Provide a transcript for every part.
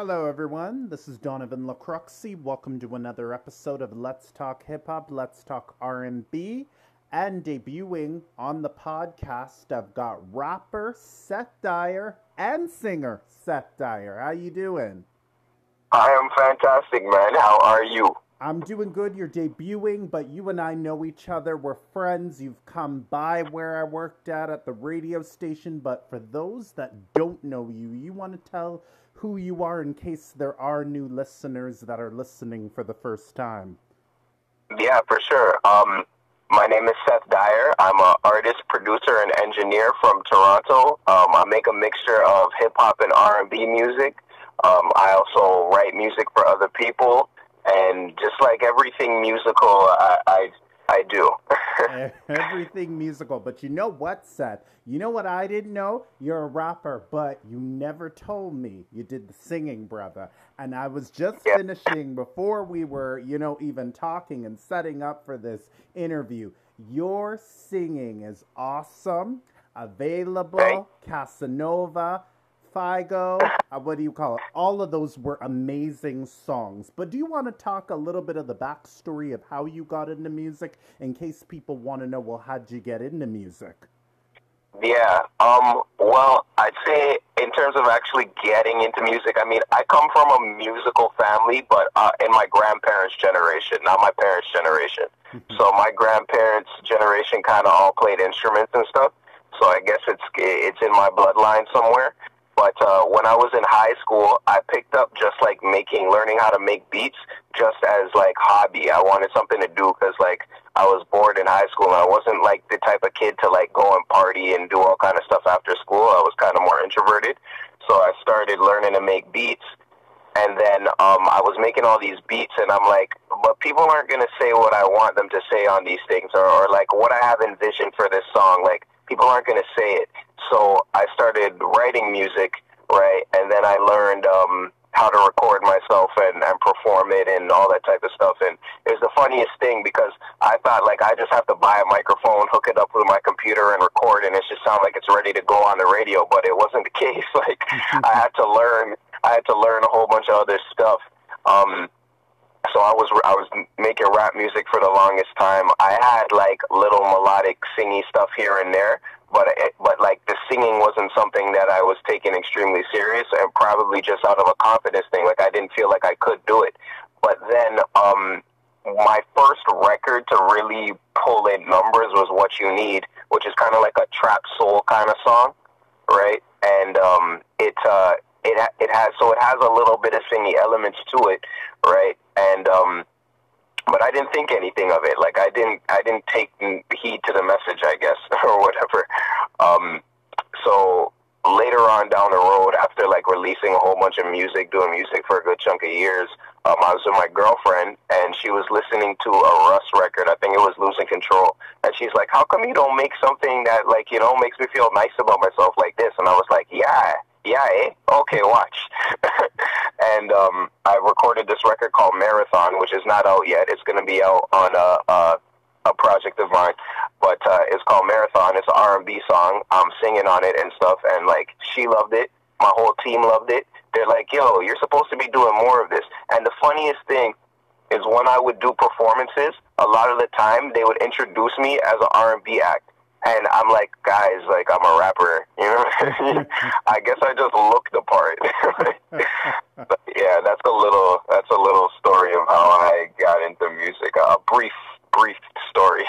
Hello, everyone. This is Donovan LaCroixy. Welcome to another episode of Let's Talk Hip Hop, Let's Talk R&B, and debuting on the podcast, I've got rapper Seth Dyer and singer Seth Dyer. How you doing? I am fantastic, man. How are you? I'm doing good. You're debuting, but you and I know each other. We're friends. You've come by where I worked at at the radio station. But for those that don't know you, you want to tell who you are in case there are new listeners that are listening for the first time. Yeah, for sure. Um, my name is Seth Dyer. I'm an artist, producer, and engineer from Toronto. Um, I make a mixture of hip hop and R&B music. Um, I also write music for other people, and just like everything musical, I, I I do. Everything musical. But you know what, Seth? You know what I didn't know? You're a rapper, but you never told me you did the singing, brother. And I was just yeah. finishing before we were, you know, even talking and setting up for this interview. Your singing is awesome. Available, Casanova, Figo, uh, what do you call it? All of those were amazing songs. But do you want to talk a little bit of the backstory of how you got into music in case people want to know, well, how'd you get into music? Yeah. Um, well, I'd say in terms of actually getting into music, I mean, I come from a musical family, but uh, in my grandparents' generation, not my parents' generation. so my grandparents' generation kind of all played instruments and stuff. So I guess it's it's in my bloodline somewhere. But uh, when I was in high school, I picked up just like making, learning how to make beats, just as like hobby. I wanted something to do because like I was bored in high school, and I wasn't like the type of kid to like go and party and do all kind of stuff after school. I was kind of more introverted, so I started learning to make beats. And then um, I was making all these beats, and I'm like, but people aren't gonna say what I want them to say on these things, or, or like what I have envisioned for this song. Like people aren't gonna say it. So I started writing music, right? And then I learned um, how to record myself and, and perform it and all that type of stuff. And it was the funniest thing because I thought like I just have to buy a microphone, hook it up with my computer, and record, and it just sound like it's ready to go on the radio. But it wasn't the case. Like I had to learn. I had to learn a whole bunch of other stuff. Um, so I was I was making rap music for the longest time. I had like little melodic singy stuff here and there, but it, but like the singing wasn't something that I was taking extremely serious, and probably just out of a confidence thing. Like I didn't feel like I could do it. But then um, my first record to really pull in numbers was "What You Need," which is kind of like a trap soul kind of song, right? And um, it uh, it it has so it has a little bit of singy elements to it, right? And um, but I didn't think anything of it. Like I didn't, I didn't take heed to the message, I guess, or whatever. Um, so later on down the road, after like releasing a whole bunch of music, doing music for a good chunk of years, um, I was with my girlfriend, and she was listening to a Russ record. I think it was Losing Control, and she's like, "How come you don't make something that like you know makes me feel nice about myself like this?" And I was like, "Yeah." Yeah, eh? Okay, watch. and um, I recorded this record called Marathon, which is not out yet. It's going to be out on a, a a project of mine, but uh, it's called Marathon. It's an R&B song. I'm singing on it and stuff, and like she loved it. My whole team loved it. They're like, "Yo, you're supposed to be doing more of this." And the funniest thing is when I would do performances, a lot of the time they would introduce me as an R&B act. And I'm like, guys, like I'm a rapper, you know. I guess I just look the part. but yeah, that's a little that's a little story of how I got into music. A brief brief story.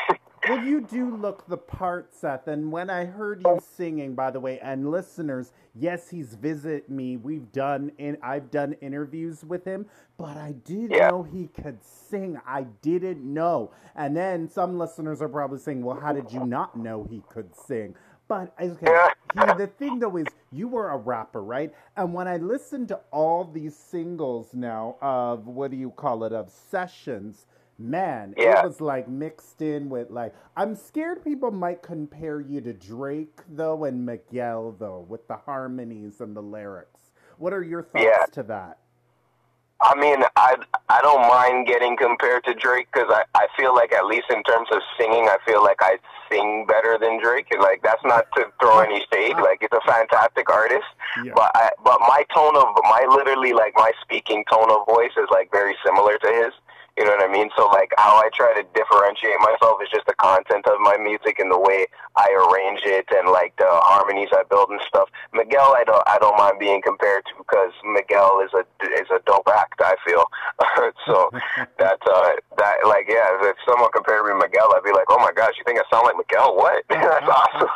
Well, you do look the part, Seth. And when I heard you singing, by the way, and listeners, yes, he's visit me. We've done in I've done interviews with him, but I did yeah. know he could sing. I didn't know. And then some listeners are probably saying, "Well, how did you not know he could sing?" But okay, he, the thing though is, you were a rapper, right? And when I listen to all these singles now of what do you call it of sessions, man, yeah. it was like mixed in with like I'm scared people might compare you to Drake though and Miguel though with the harmonies and the lyrics. What are your thoughts yeah. to that? I mean, I I don't mind getting compared to Drake because I I feel like at least in terms of singing, I feel like I sing better than Drake. And like that's not to throw any shade. Like it's a fantastic artist, Yeah. but I but my tone of my literally like my speaking tone of voice is like very similar to his. You know what I mean? So like how I try to differentiate myself is just the content of my music and the way I arrange it and like the harmonies I build and stuff. Miguel, I don't I don't mind being compared to because Miguel is a is a dope act. I feel so that uh that like yeah. If someone compared me to Miguel, I'd be like, oh my gosh, you think I sound like Miguel? What? That's awesome.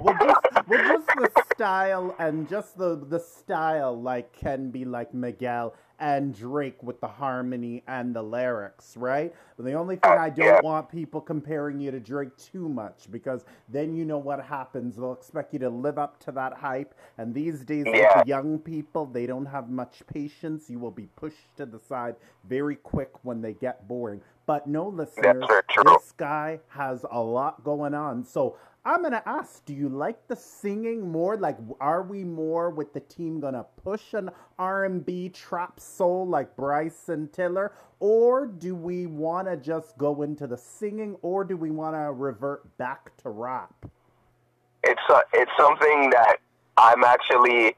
well, just, well, just the style and just the the style like can be like Miguel and Drake with the harmony and the lyrics, right? But the only thing I don't want people comparing you to Drake too much because then you know what happens. They'll expect you to live up to that hype, and these days Yeah. young people, they don't have much patience. You will be pushed to the side very quick when they get boring. But no, listeners, this guy has a lot going on. So I'm gonna ask: Do you like the singing more? Like, are we more with the team gonna push an R&B trap soul like Bryson Tiller, or do we want to just go into the singing, or do we want to revert back to rap? it's uh, it's something that I'm actually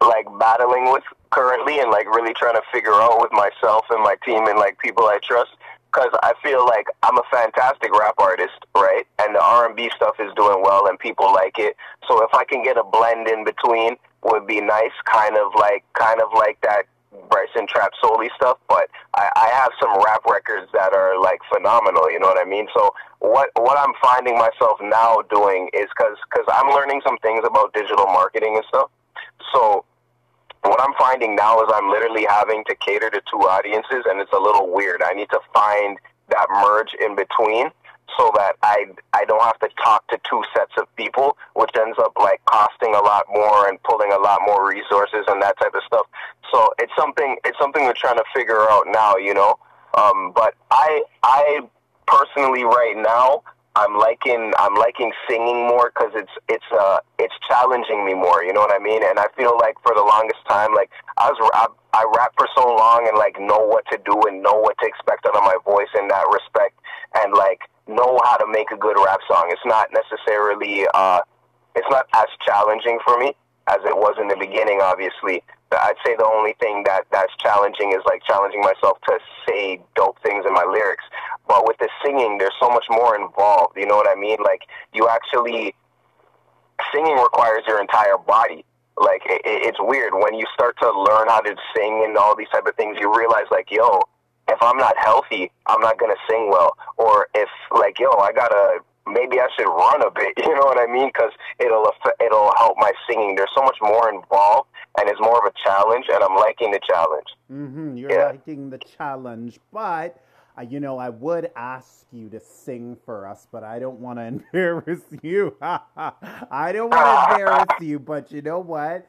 like battling with currently and like really trying to figure out with myself and my team and like people I trust because I feel like I'm a fantastic rap artist, right? And the R&B stuff is doing well and people like it. So if I can get a blend in between would be nice, kind of like kind of like that Bryson Trap Soli stuff, but I, I have some rap records that are like phenomenal. You know what I mean? So what what I'm finding myself now doing is because because I'm learning some things about digital marketing and stuff. So what I'm finding now is I'm literally having to cater to two audiences, and it's a little weird. I need to find that merge in between so that I I don't have to talk to two sets of people, which ends up like costing a lot more and pulling a lot more resources and that type of stuff. So it's something it's something we're trying to figure out now, you know. Um, but I I personally right now I'm liking I'm liking singing more because it's it's uh it's challenging me more. You know what I mean? And I feel like for the longest time, like I was I, I rap for so long and like know what to do and know what to expect out of my voice in that respect, and like know how to make a good rap song. It's not necessarily uh it's not as challenging for me as it was in the beginning. Obviously, I'd say the only thing that that's challenging is like challenging myself to say dope things in my lyrics. But with the singing, there's so much more involved. You know what I mean? Like you actually singing requires your entire body. Like it, it's weird when you start to learn how to sing and all these type of things. You realize like, yo, if I'm not healthy, I'm not gonna sing well. Or if like, yo, I gotta maybe I should run a bit. You know what I mean? Because it'll affect, it'll help my singing. There's so much more involved, and it's more of a challenge, and I'm liking the challenge. Mm-hmm. You're Yeah. liking the challenge, but uh, you know I would ask you to sing for us, but I don't want to embarrass you. I don't want to embarrass you, but you know what?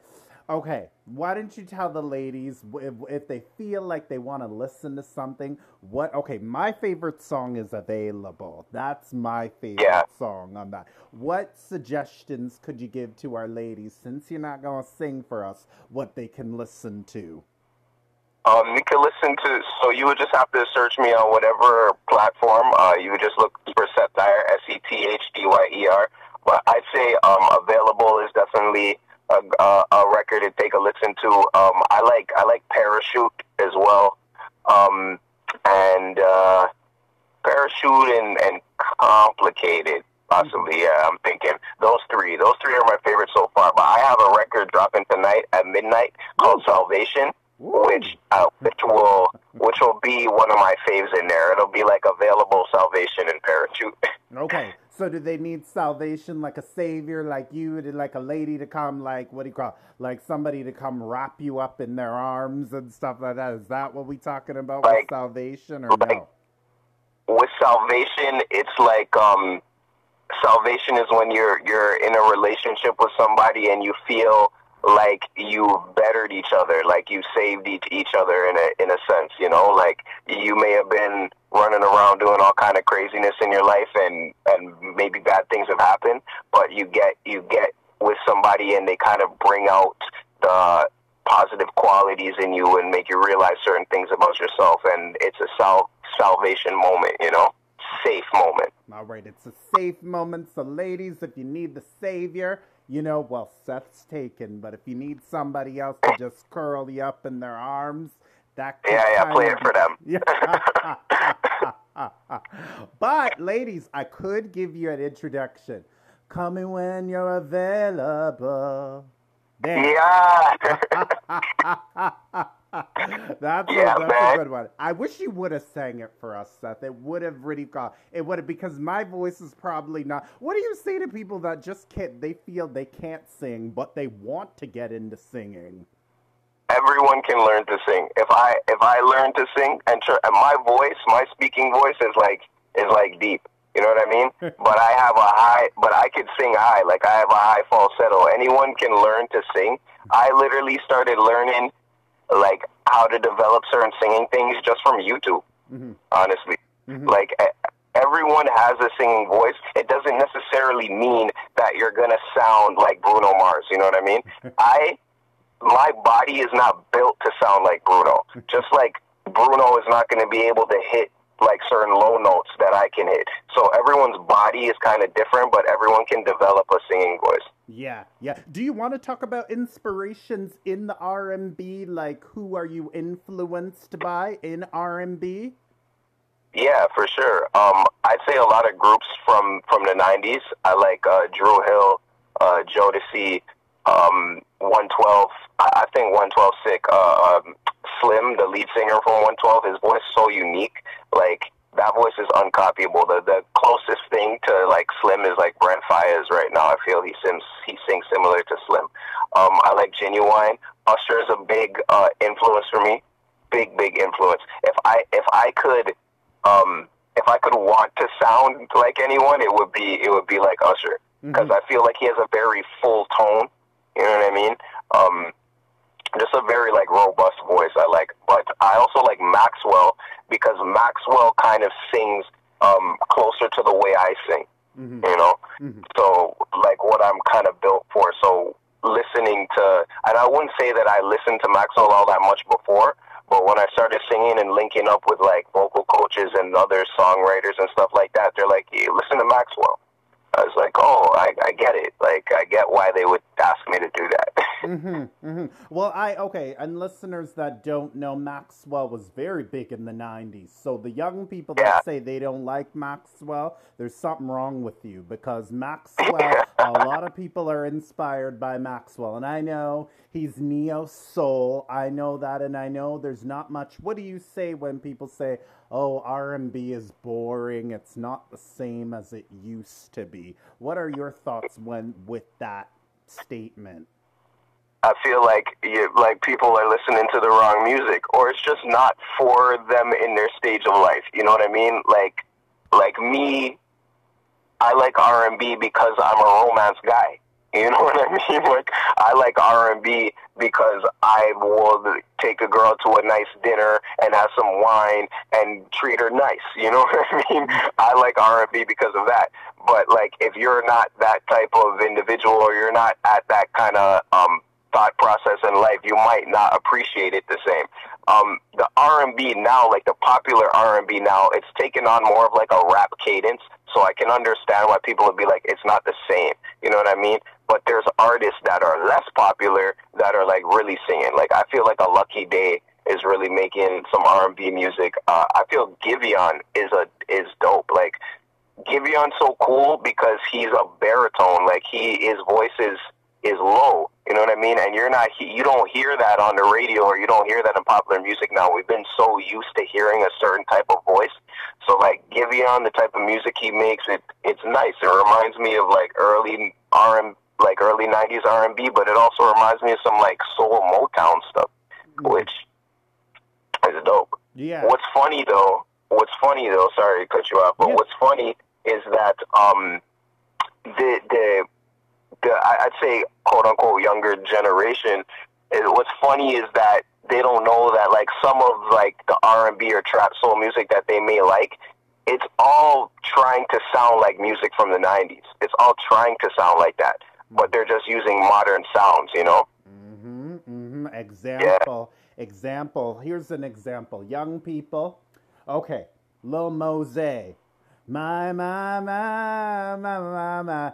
Okay, why don't you tell the ladies if, if they feel like they want to listen to something? What? Okay, my favorite song is available. That's my favorite Yeah. song on that. What suggestions could you give to our ladies since you're not gonna sing for us? What they can listen to? Um, you can listen to. So you would just have to search me on whatever platform. Uh, you would just look for Seth Dyer, S E T H D Y E R. But I'd say um, available is definitely a, a, a record to take a listen to. Um, I like I like Parachute as well, um, and uh, Parachute and, and Complicated. Possibly, yeah. I'm thinking those three. Those three are my favorites so far. But I have a record dropping tonight at midnight called Salvation which uh, which will which will be one of my faves in there. It'll be like available salvation and parachute. Okay, so do they need salvation, like a savior, like you, to- like a lady to come, like what do you call, like somebody to come wrap you up in their arms and stuff like that? Is that what we talking about with Like- salvation, or like- no? With salvation, it's like um, salvation is when you're you're in a relationship with somebody and you feel like you bettered each other, like you saved each each other in a in a sense. You know, like you may have been running around doing all kind of craziness in your life, and and maybe bad things have happened, but you get you get with somebody and they kind of bring out the positive qualities in you and make you realize certain things about yourself. And it's a sal- salvation moment, you know, safe moment. All right, it's a safe moment. So, ladies, if you need the savior, you know, well, Seth's taken, but if you need somebody else to just curl you up in their arms, that could yeah, yeah, play it for them. Yeah. but, ladies, I could give you an introduction. Coming when you're available. There. Yeah. that's Yeah, a, that's a good one. I wish you would have sang it for us, Seth. It would have really got it would have because my voice is probably not. What do you say to people that just can't? They feel they can't sing, but they want to get into singing. Everyone can learn to sing. If I if I learn to sing and, tr- and my voice, my speaking voice is like is like deep. You know what I mean? but I have a high, but I could sing high. Like I have a high falsetto. Anyone can learn to sing. I literally started learning like how to develop certain singing things just from YouTube. Mhm. Honestly, Mhm. like everyone has a singing voice. It doesn't necessarily mean that you're gonna sound like Bruno Mars. You know what I mean? I my body is not built to sound like Bruno. Just like Bruno is not going to be able to hit like certain low notes that I can hit. So everyone's body is kind of different, but everyone can develop a singing voice. Yeah, yeah. Do you want to talk about inspirations in the R and B? Like, who are you influenced by in R and B? Yeah, for sure. Um, I'd say a lot of groups from from the '90s. I like uh, Dru Hill, uh, Jodeci, um, 112. I, I think 112 sick. Uh, um, Slim, the lead singer from 112, his voice is so unique. Like that voice is uncopyable. The the closest thing to like Slim is like Brent Faiyaz right now. I feel he sings he sings similar to Slim. Um, I like Ginuwine. Usher is a big uh, influence for me. Big big influence. If I if I could um, if I could want to sound like anyone, it would be it would be like Usher because I feel like he has a very full tone. You know what I mean? Um, just a very like robust voice. I like, but I also like Maxwell because Maxwell kind of sings um, closer to the way I sing. Mhm. You know, Mhm. so like what I'm kind of built for. So listening to, and I wouldn't say that I listened to Maxwell all that much before, but when I started singing and linking up with like vocal coaches and other songwriters and stuff like that, they're like, hey, listen to Maxwell. I was like, oh, I, I get it. Like, I get why they would ask me to do that. hmm hmm Well, I okay, and listeners that don't know, Maxwell was very big in the '90s. So the young people that Yeah. say they don't like Maxwell, there's something wrong with you because Maxwell. a lot of people are inspired by Maxwell, and I know he's neo soul. I know that, and I know there's not much. What do you say when people say, "Oh, R&B is boring. It's not the same as it used to be"? What are your thoughts when with that statement? I feel like you, like people are listening to the wrong music, or it's just not for them in their stage of life. You know what I mean? Like, like me, I like R and B because I'm a romance guy. You know what I mean? Like, I like R and B because I will take a girl to a nice dinner and have some wine and treat her nice. You know what I mean? I like R and B because of that. But like, if you're not that type of individual, or you're not at that kind of um, thought process in life, you might not appreciate it the same. Um, the R and B now, like the popular R and B now, it's taken on more of like a rap cadence. So I can understand why people would be like, it's not the same. You know what I mean? But there's artists that are less popular that are like really singing. Like I feel like a Lucky Daye is really making some R and B music. Uh, I feel Giveon is a is dope. Like Giveon's so cool because he's a baritone. Like he his voice is is low. You know what I mean? And you're not, you don't hear that on the radio or you don't hear that in popular music now. We've been so used to hearing a certain type of voice. So like Giveon, the type of music he makes, it it's nice. It reminds me of like early R and like early '90s R and B, but it also reminds me of some like soul Motown stuff, which is dope. Yeah. What's funny though, what's funny though, sorry to cut you off, but Yeah. what's funny is that um the the the I'd say quote unquote younger generation. What's funny is that they don't know that like some of like the R and B or trap soul music that they may like, it's all trying to sound like music from the '90s. It's all trying to sound like that, but they're just using modern sounds, you know. Mm-hmm. Mm-hmm. example, example. Here's an example. Young people. Okay, Lil Mosey. My, my, my, my, my, my.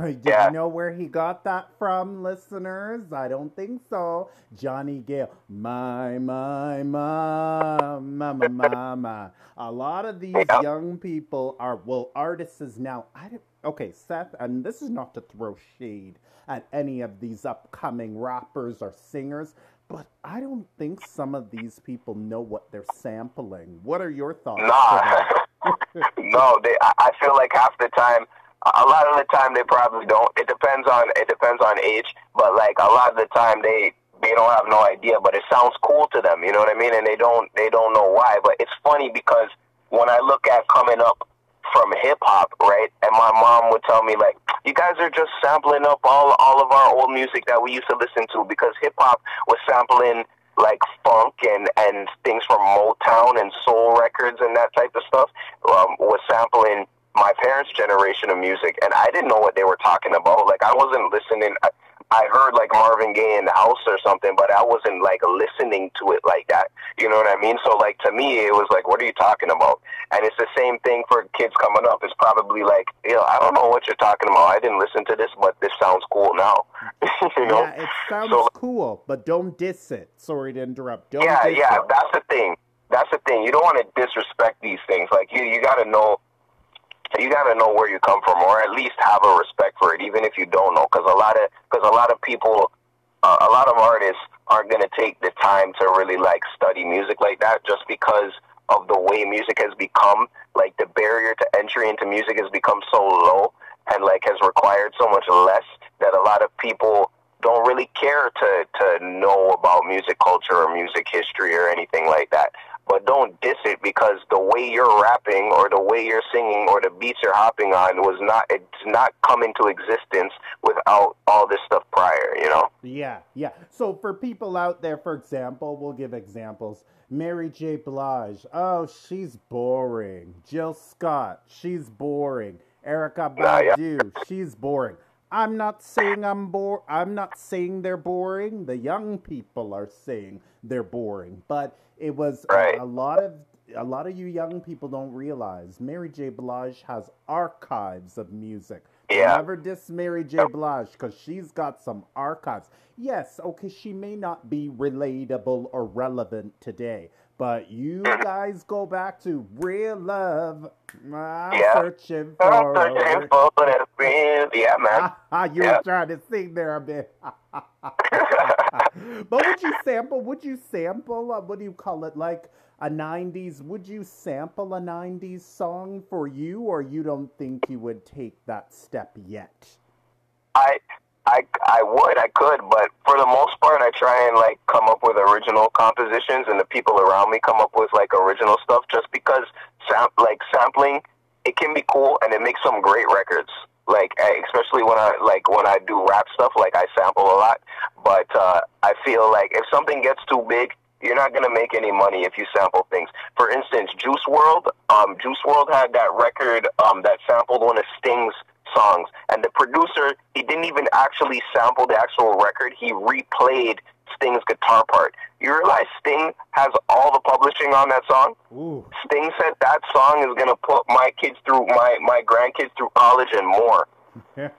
Did Yeah. you know where he got that from, listeners? I don't think so. Johnny Gill. My, my, my, my, my, my, my. A lot of these Yeah. young people are, well, artists is now. I don't, okay, Seth, and this is not to throw shade at any of these upcoming rappers or singers, but I don't think some of these people know what they're sampling. What are your thoughts? Nah. no, they. I I feel like half the time, a lot of the time they probably don't. It depends on it depends on age, but like a lot of the time they they don't have no idea, but it sounds cool to them. You know what I mean? And they don't they don't know why. But it's funny because when I look at coming up from hip hop, right, and my mom would tell me like, you guys are just sampling up all all of our old music that we used to listen to because hip hop was sampling like funk and and things from Motown and soul records and that type of stuff um, was sampling my parents' generation of music, and I didn't know what they were talking about. Like I wasn't listening. I, I heard like Marvin Gaye in the house or something, but I wasn't like listening to it like that. You know what I mean? So like to me, it was like, what are you talking about? And it's the same thing for kids coming up. It's probably like, you know, I don't know what you're talking about. I didn't listen to this, but this sounds cool now. you know? Yeah, it sounds So- cool, but don't diss it. Sorry to interrupt. Don't yeah, yeah, it. that's the thing. That's the thing. You don't want to disrespect these things. Like you, you got to know. You got to know where you come from, or at least have a respect for it, even if you don't know. Because a lot of, because a lot of people, uh, a lot of artists aren't to take the time to really like study music like that, just because of the way music has become. Like the barrier to entry into music has become so low, and like has required so much less that a lot of people don't really care to to know about music culture or music history or anything like that. But don't diss it because the way you're rapping or the way you're singing or the beats you're hopping on was not it's not come into existence without all this stuff prior, you know? Yeah, yeah. So for people out there, for example, we'll give examples. Mary J. Blige, oh, she's boring. Jill Scott, she's boring. Erica Nah, yeah. She's boring. I'm not saying I'm bore. I'm not saying they're boring. The young people are saying they're boring. But it was a- Right. a lot of a lot of you young people don't realize Mary J. Blige has archives of music. Yeah. Never diss Mary J. Blige because she's got some archives. Yes, okay, she may not be relatable or relevant today, but you guys go back to real love. I'm Yeah. searching I'm for. a searching for that real, yeah, man. Ah, you Yeah. were trying to sing there a bit. but would you sample? Would you sample? Uh, what do you call it? Like a '90s? Would you sample a '90s song for you, or you don't think you would take that step yet? I, I, I would, I could, but for the most part, I try and like come up with original compositions, and the people around me come up with like original stuff. Just because, sam- like sampling, it can be cool, and it makes some great records. Like eh, especially when I like when I do rap stuff, like I sample a lot. But uh, I feel like if something gets too big, you're not gonna make any money if you sample things. For instance, Juice WRLD, um, Juice WRLD had that record um, that sampled one of Sting's songs, and the producer he didn't even actually sample the actual record. He replayed Sting's guitar part. You realize Sting has all the publishing on that song? Ooh. Sting said that song is gonna put my kids through my my grandkids through college and more.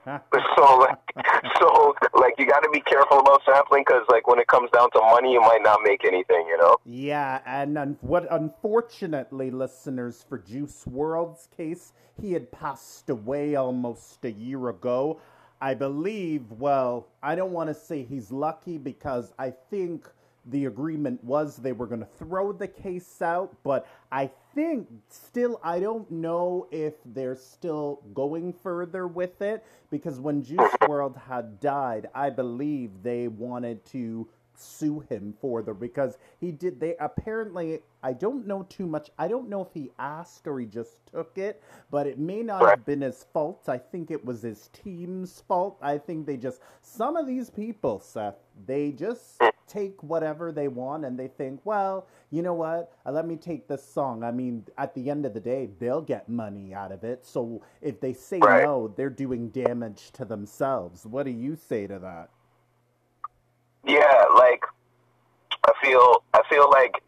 So like, so like you got to be careful about sampling because like when it comes down to money, you might not make anything. You know? Yeah, and un- what unfortunately, listeners, for Juice WRLD's case, he had passed away almost a year ago. I believe, well, I don't want to say he's lucky because I think the agreement was they were going to throw the case out, but I think still, I don't know if they're still going further with it because when Juice WRLD had died, I believe they wanted to sue him for the because he did they apparently I don't know too much. I don't know if he asked or he just took it, but it may not have been his fault. I think it was his team's fault. I think they just some of these people, Seth, they just take whatever they want and they think, well, you know what? Uh, let me take this song. I mean, at the end of the day, they'll get money out of it. So if they say Right. no, they're doing damage to themselves. What do you say to that? Yeah, like I feel I feel like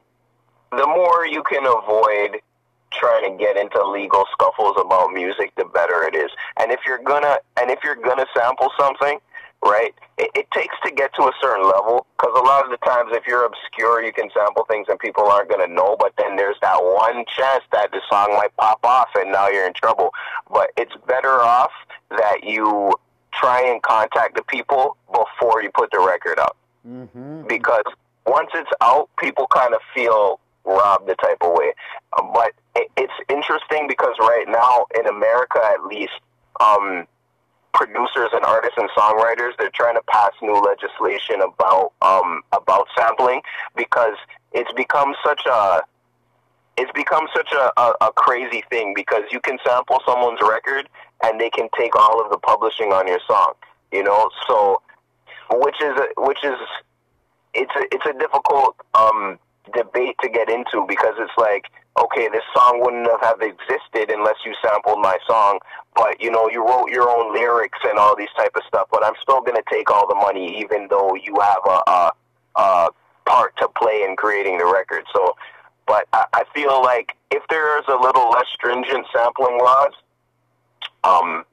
the more you can avoid trying to get into legal scuffles about music, the better it is. And if you're gonna and if you're gonna sample something, right, it, it takes to get to a certain level. Because a lot of the times, if you're obscure, you can sample things and people aren't gonna know. But then there's that one chance that the song might pop off, and now you're in trouble. But it's better off that you try and contact the people before you put the record out. Mm-hmm. Because once it's out, people kind of feel robbed the type of way. But it, it's interesting because right now in America, at least, um, producers and artists and songwriters they're trying to pass new legislation about um, about sampling because it's become such a it's become such a, a, a crazy thing because you can sample someone's record and they can take all of the publishing on your song. You know, so which is a, which is it's a, it's a difficult um, debate to get into because it's like okay, this song wouldn't have, existed unless you sampled my song, but you know you wrote your own lyrics and all these type of stuff. But I'm still gonna take all the money even though you have a, a, a part to play in creating the record. So, but I, I feel like if there's a little less stringent sampling laws, um,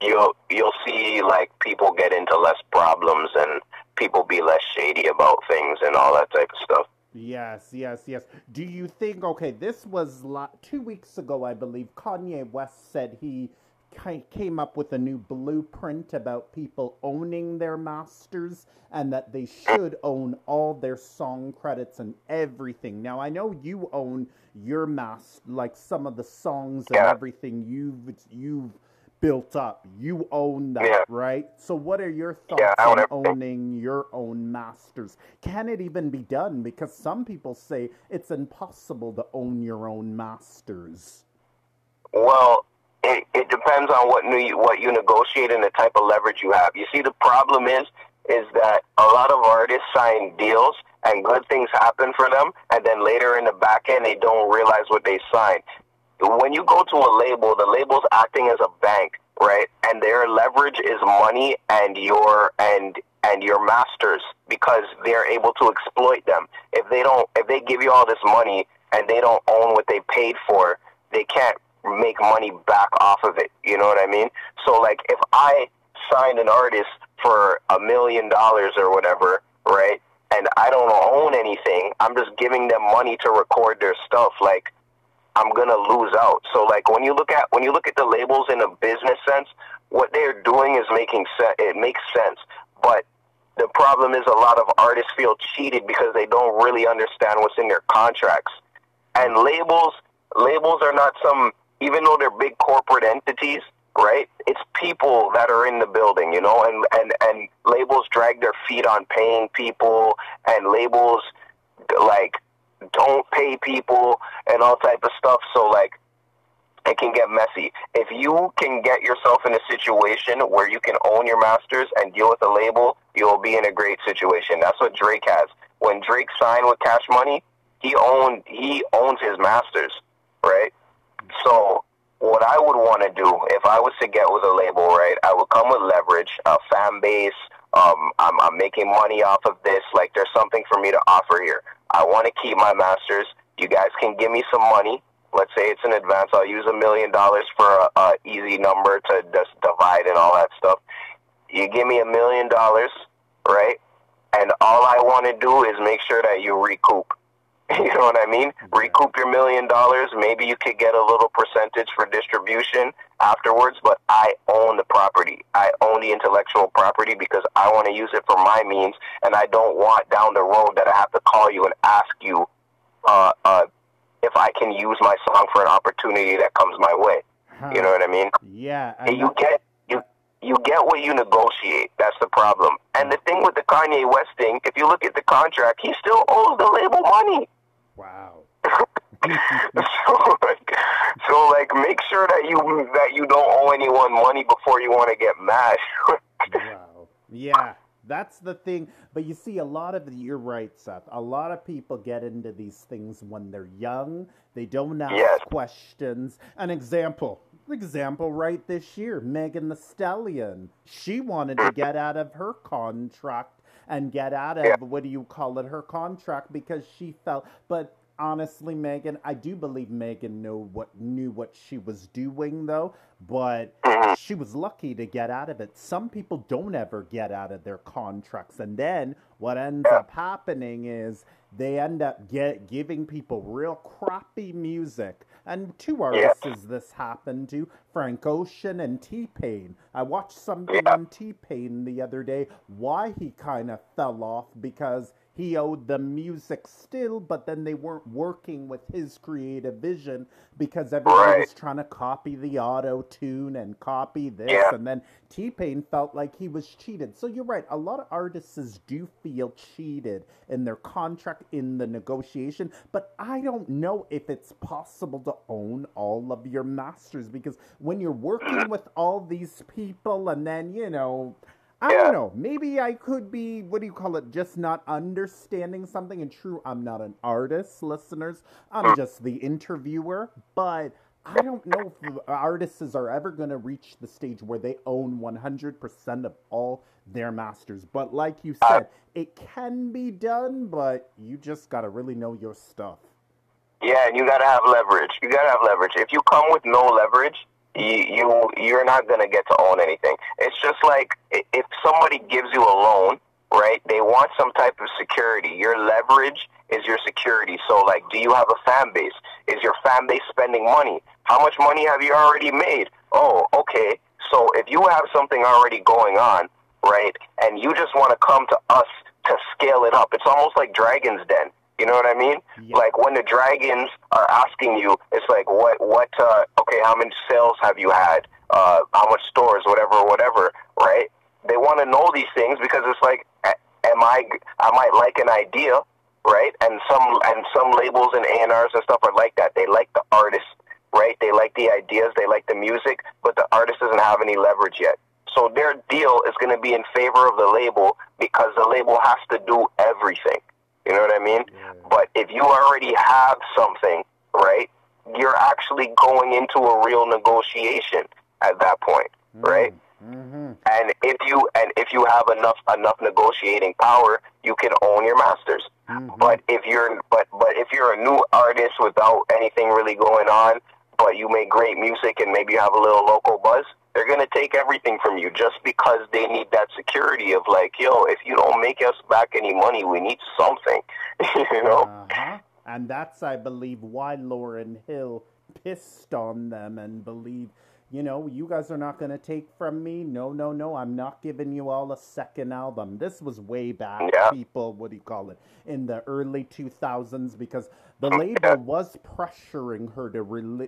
you'll you'll see like people get into less problems and people be less shady about things and all that type of stuff. Yes, yes, yes. Do you think, okay, this was la- two weeks ago, I believe, Kanye West said he came up with a new blueprint about people owning their masters and that they should own all their song credits and everything. Now, I know you own your master, like some of the songs and Yeah. everything you've, you've built up. You own that, Yeah. right? So, what are your thoughts Yeah, on owning your own masters? Can it even be done? Because some people say it's impossible to own your own masters. Well, it, it depends on what new what you negotiate and the type of leverage you have. You see, the problem is is that a lot of artists sign deals and good things happen for them, and then later in the back end they don't realize what they signed. When you go to a label, the label's acting as a bank, right? And their leverage is money and your and and your masters because they're able to exploit them. If they don't, if they give you all this money and they don't own what they paid for, they can't make money back off of it. You know what I mean? So like if I signed an artist for a million dollars or whatever, right? And I don't own anything. I'm just giving them money to record their stuff. Like I'm gonna lose out. So like when you look at when you look at the labels in a business sense, what they're doing is making sense. It makes sense, but the problem is a lot of artists feel cheated because they don't really understand what's in their contracts. And labels labels are not some even though they're big corporate entities, right? It's people that are in the building, you know, and and and labels drag their feet on paying people and labels like don't pay people and all type of stuff. So like it can get messy. If you can get yourself in a situation where you can own your masters and deal with a label, you'll be in a great situation. That's what Drake has. When Drake signed with Cash Money, he owned he owns his masters, right? So what I would want to do if I was to get with a label, right? I would come with leverage, a fan base. Um, I'm, I'm making money off of this. Like there's something for me to offer here. I want to keep my masters. You guys can give me some money. Let's say it's an advance. I'll use a million dollars for a, a easy number to just divide and all that stuff. You give me a million dollars, right? And all I want to do is make sure that you recoup. You know what I mean? Recoup your million dollars. Maybe you could get a little percentage for distribution afterwards, but I own the property. I own the intellectual property because I want to use it for my means, and I don't want down the road that I have to call you and ask you uh, uh, if I can use my song for an opportunity that comes my way. You know what I mean? Yeah. And And you get you you get what you negotiate. That's the problem. And the thing with the Kanye West thing, if you look at the contract, he still owes the label money. Wow. so like, so like, make sure that you that you don't owe anyone money before you want to get mad. wow. Yeah, that's the thing. But you see, a lot of the, you're right, Seth. A lot of people get into these things when they're young. They don't ask Yes. questions. An example, example, right this year, Megan Thee Stallion. She wanted to get out of her contract and get out of Yeah. what do you call it her contract because she felt but honestly megan i do believe megan know what knew what she was doing though but Mhm. she was lucky to get out of it some people don't ever get out of their contracts and then what ends Yeah. up happening is they end up get giving people real crappy music and two artists this happened to frank ocean and t-pain. I watched something Yeah. on t-pain the other day. Why he kind of fell off because he owed them music still, but then they weren't working with his creative vision because everybody Right. was trying to copy the auto tune and copy this. Yeah. And then T Pain felt like he was cheated. So you're right. A lot of artists do feel cheated in their contract in the negotiation, but I don't know if it's possible to own all of your masters because when you're working with all these people and then, you know, I Yeah. don't know. Maybe I could be, what do you call it, just not understanding something. And true, I'm not an artist, listeners. I'm just the interviewer. But I don't know if artists are ever going to reach the stage where they own 100% of all their masters. But like you Uh, said, it can be done, but you just got to really know your stuff. Yeah, and you gotta have leverage. You gotta have leverage. If you come with no leverage, you, you you're not gonna get to own anything. It's just like if somebody gives you a loan, right? They want some type of security. Your leverage is your security. So, like, do you have a fan base? Is your fan base spending money? How much money have you already made? Oh, okay. So if you have something already going on, right, and you just want to come to us to scale it up, it's almost like Dragon's Den. You know what I mean? Yeah. Like when the dragons are asking you, it's like, what, what, uh, okay, how many sales have you had? Uh, how much stores, whatever, whatever, right? They want to know these things because it's like, am I, I might like an idea, right? And some, and some labels and A&Rs and stuff are like that. They like the artist, right? They like the ideas, they like the music, but the artist doesn't have any leverage yet. So their deal is going to be in favor of the label because the label has to do everything. You know what I mean? But if you already have something, right, you're actually going into a real negotiation at that point, right? Mm-hmm. And if you and if you have enough enough negotiating power, you can own your masters. Mhm. But if you're but but if you're a new artist without anything really going on, but you make great music and maybe you have a little local buzz, they're gonna take everything from you just because they need that security of like, yo, if you don't make us back any money, we need something. you know? Uh-huh. And that's, I believe, why Lauryn Hill pissed on them and believed, you know, you guys are not going to take from me. No, no, no. I'm not giving you all a second album. This was way back, Yeah. people, what do you call it, in the early 2000s because the label was pressuring her to,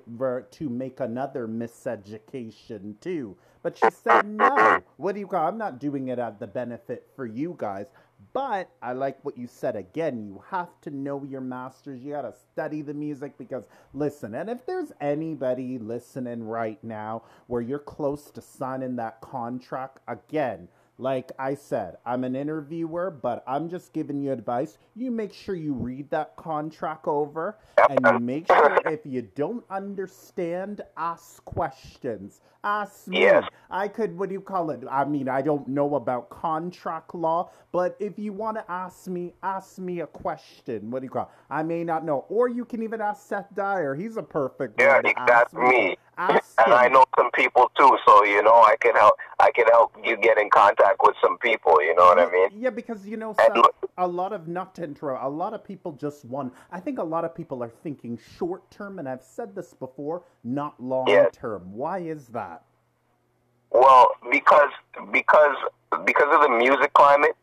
ver- to make another miseducation too. But she said, no. What do you call I'm not doing it at the benefit for you guys. But I like what you said again. You have to know your masters. You got to study the music because, listen, and if there's anybody listening right now where you're close to signing that contract, again, like I said, I'm an interviewer, but I'm just giving you advice. You make sure you read that contract over and you make sure if you don't understand, ask questions. Ask me. Yes. I could, what do you call it? I mean, I don't know about contract law, but if you want to ask me, ask me a question. What do you call it? I may not know. Or you can even ask Seth Dyer. He's a perfect Yeah, one to that's ask me. Ask And I know some people too, so you know I can help. I can help you get in contact with some people. You know what I mean? Yeah, because you know, And Seth, look- a lot of not to interrupt, a lot of people just want. I think a lot of people are thinking short term, and I've said this before, not long Yes. term. Why is that? Well, because because because of the music climate,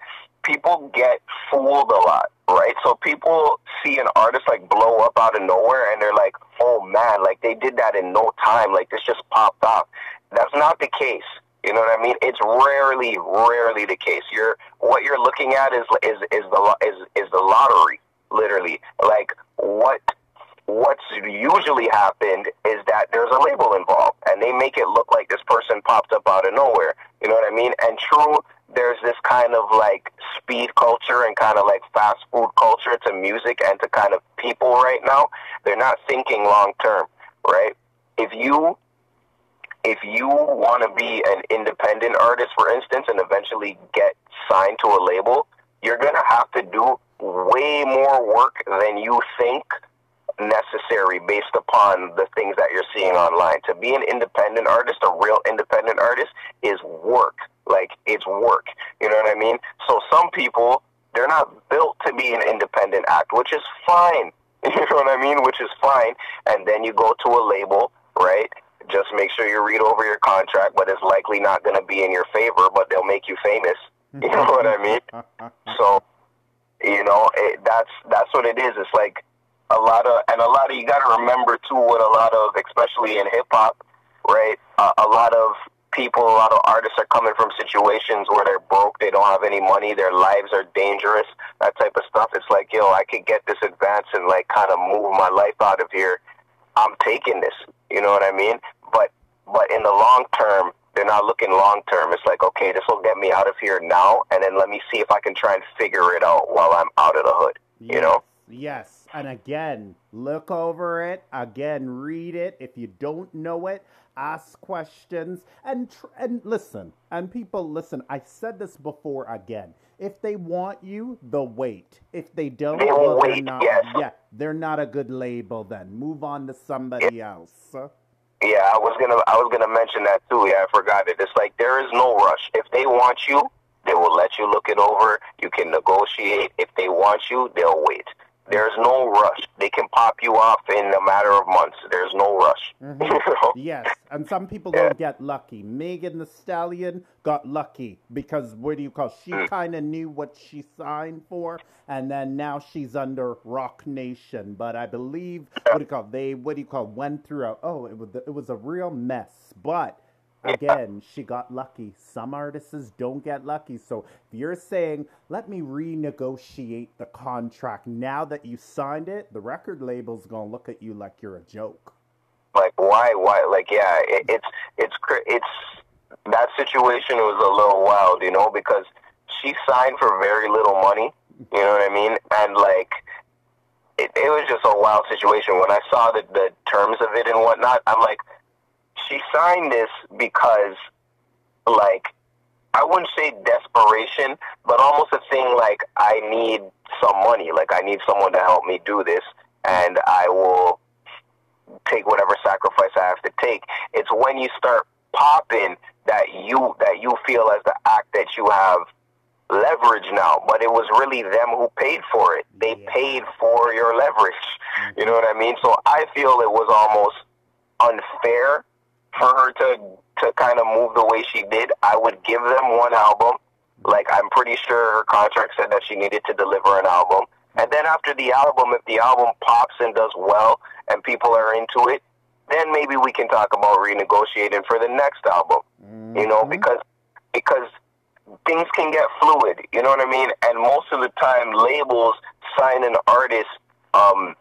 people get fooled a lot, right? So people see an artist like blow up out of nowhere, and they're like, "Oh man, like they did that in no time. Like this just popped off." That's not the case. You know what I mean? It's rarely, rarely the case. You're what you're looking at is is is the is is the lottery, literally. Like what what's usually happened is that there's a label involved and they make it look like this person popped up out of nowhere. You know what I mean? And true, there's this kind of like speed culture and kind of like fast food culture to music and to kind of people right now. They're not thinking long term, right? If you if you want to be an independent artist, for instance, and eventually get signed to a label, you're gonna have to do way more work than you think necessary based upon the things that you're seeing online. To be an independent artist, a real independent artist, is work. Like it's work. You know what I mean? So some people they're not built to be an independent act, which is fine. You know what I mean? Which is fine. And then you go to a label, right? Just make sure you read over your contract, but it's likely not going to be in your favor, but they'll make you famous. You know what I mean? So, you know, it, that's that's what it is. It's like a lot of, and a lot of you got to remember too, what a lot of, especially in hip hop, right? Uh, a lot of people, a lot of artists are coming from situations where they're broke, they don't have any money, their lives are dangerous, that type of stuff. It's like, yo, I could get this advance and like kind of move my life out of here. I'm taking this. You know what I mean? But but in the long term, they're not looking long term. It's like, okay, this will get me out of here now, and then let me see if I can try and figure it out while I'm out of the hood. Yes, you know? Yes. And again, look over it. Again, read it. If you don't know it, ask questions and tr- and listen. And people listen. I said this before again. If they want you, they'll wait. If they don't, they well, they're wait, not. yes. Yeah, they're not a good label. Then move on to somebody else. Yeah, I was gonna I was gonna mention that too. Yeah, I forgot it. It's like there is no rush. If they want you, they will let you look it over. You can negotiate. If they want you, they'll wait. There's no rush. They can pop you off in a matter of months. There's no rush. Mhm. You know? Yes, and some people Yeah. don't get lucky. Megan Thee Stallion got lucky because what do you call? She Mm. kind of knew what she signed for, and then now she's under Roc Nation. But I believe what do you call? They what do you call? Went through a oh it was it was a real mess. But again, she got lucky. Some artists don't get lucky. So if you're saying let me renegotiate the contract now that you signed it, the record label's gonna look at you like you're a joke. like why why like yeah it, it's it's it's that situation was a little wild you know because she signed for very little money you know what i mean and like it, it was just a wild situation when i saw the, the terms of it and whatnot i'm like she signed this because like i wouldn't say desperation but almost a thing like i need some money like i need someone to help me do this and i will take whatever sacrifice I have to take. It's when you start popping that you that you feel as the act that you have leverage now. But it was really them who paid for it. They Yeah. paid for your leverage. You know what I mean? So I feel it was almost unfair for her to to kind of move the way she did. I would give them one album. Like I'm pretty sure her contract said that she needed to deliver an album. And then after the album, if the album pops and does well and people are into it, then maybe we can talk about renegotiating for the next album. You know, Mhm. because because things can get fluid. You know what I mean? And most of the time, labels sign an artist. Um,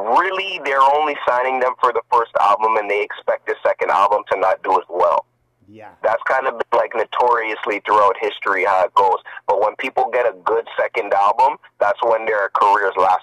really, they're only signing them for the first album, and they expect the second album to not do as well. Yeah. That's kind of like notoriously throughout history how it goes. But when people get a good second album, that's when their careers last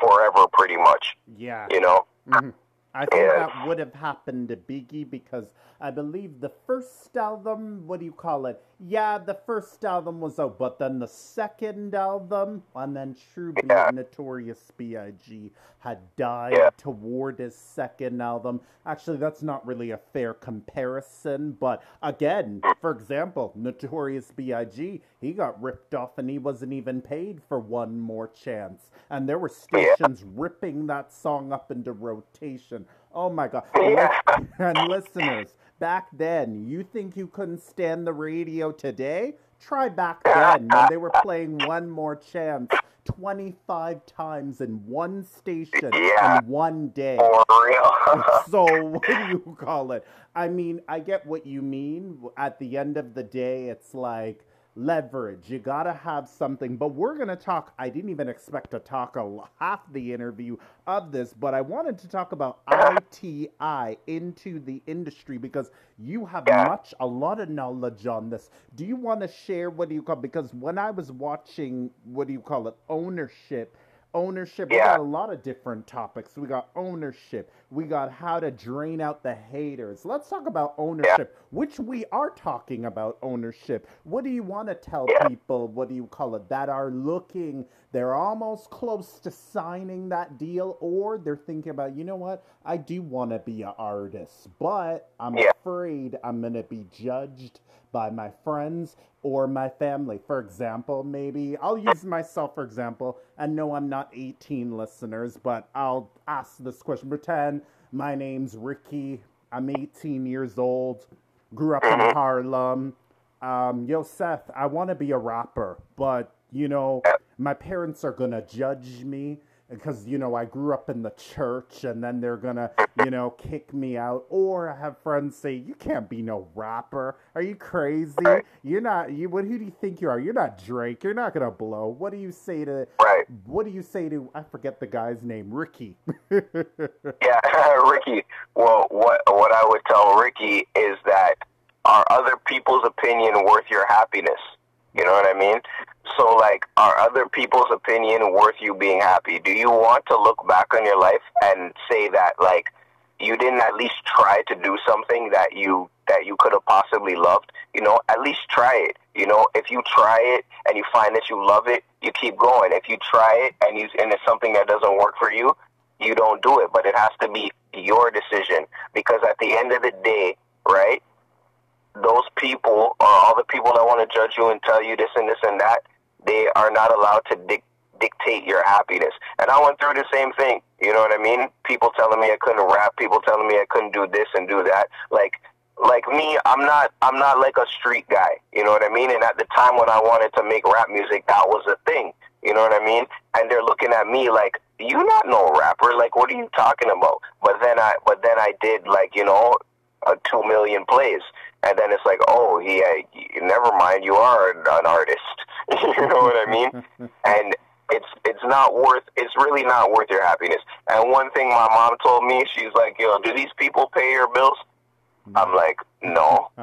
forever, pretty much. Yeah. You know? Mhm. I think Yeah. that would have happened to Biggie because I believe the first album, what do you call it? Yeah, the first album was out, but then the second album, and then True Beat Yeah. Notorious B.I.G. had died Yeah. toward his second album. Actually, that's not really a fair comparison, but again, for example, Notorious B.I.G., he got ripped off and he wasn't even paid for one more chance. And there were Yeah. stations ripping that song up into rotation. Oh my god. Yeah. And listeners, back then, you think you couldn't stand the radio today? Try back then when they were playing One More Chance 25 times in one station Yeah. in one day. For real. So, what do you call it? I mean, I get what you mean. At the end of the day, it's like leverage. You gotta have something. But we're gonna talk. I didn't even expect to talk a half the interview of this, but I wanted to talk about ITI into the industry because you have much, a lot of knowledge on this. Do you want to share what do you call? Because when I was watching, what do you call it, ownership. Ownership. We got a lot of different topics. We got ownership. We got how to drain out the haters. Let's talk about ownership, which we are talking about ownership. What do you want to tell Yeah. people? What do you call it? That are looking, they're almost close to signing that deal, or they're thinking about, you know what? I do want to be an artist, but I'm Yeah. afraid I'm going to be judged by my friends or my family. For example, maybe I'll use myself for example, and no, I'm not 18 listeners, but I'll ask this question. Pretend my name's Ricky. I'm 18 years old, grew up in Harlem. Um, yo, Seth, I want to be a rapper, but you know, my parents are gonna judge me because you know I grew up in the church, and then they're gonna, you know, kick me out. Or I have friends say, "You can't be no rapper. Are you crazy? Right. You're not. You what? Who do you think you are? You're not Drake. You're not gonna blow. What do you say to? Right. What do you say to? I forget the guy's name. Ricky. Yeah, Ricky. Well, what what I would tell Ricky is that are other people's opinion worth your happiness? You know what I mean? So, like, are other people's opinion worth you being happy? Do you want to look back on your life and say that, like, you didn't at least try to do something that you that you could have possibly loved? You know, at least try it. You know, if you try it and you find that you love it, you keep going. If you try it and you and it's something that doesn't work for you, you don't do it. But it has to be your decision because at the end of the day, right? Those people or all the people that want to judge you and tell you this and this and that, they are not allowed to dic- dictate your happiness. And I went through the same thing. You know what I mean? People telling me I couldn't rap, people telling me I couldn't do this and do that. Like like me, I'm not I'm not like a street guy. You know what I mean? And at the time when I wanted to make rap music, that was a thing. You know what I mean? And they're looking at me like, "You not no rapper? Like, what are you talking about?" But then I, but then I did like, you know, uh, two million plays, and then it's like, "Oh, yeah, uh, never mind. You are an artist." you know what I mean? And it's it's not worth. It's really not worth your happiness. And one thing my mom told me, she's like, "Yo, do these people pay your bills?" I'm like, "No."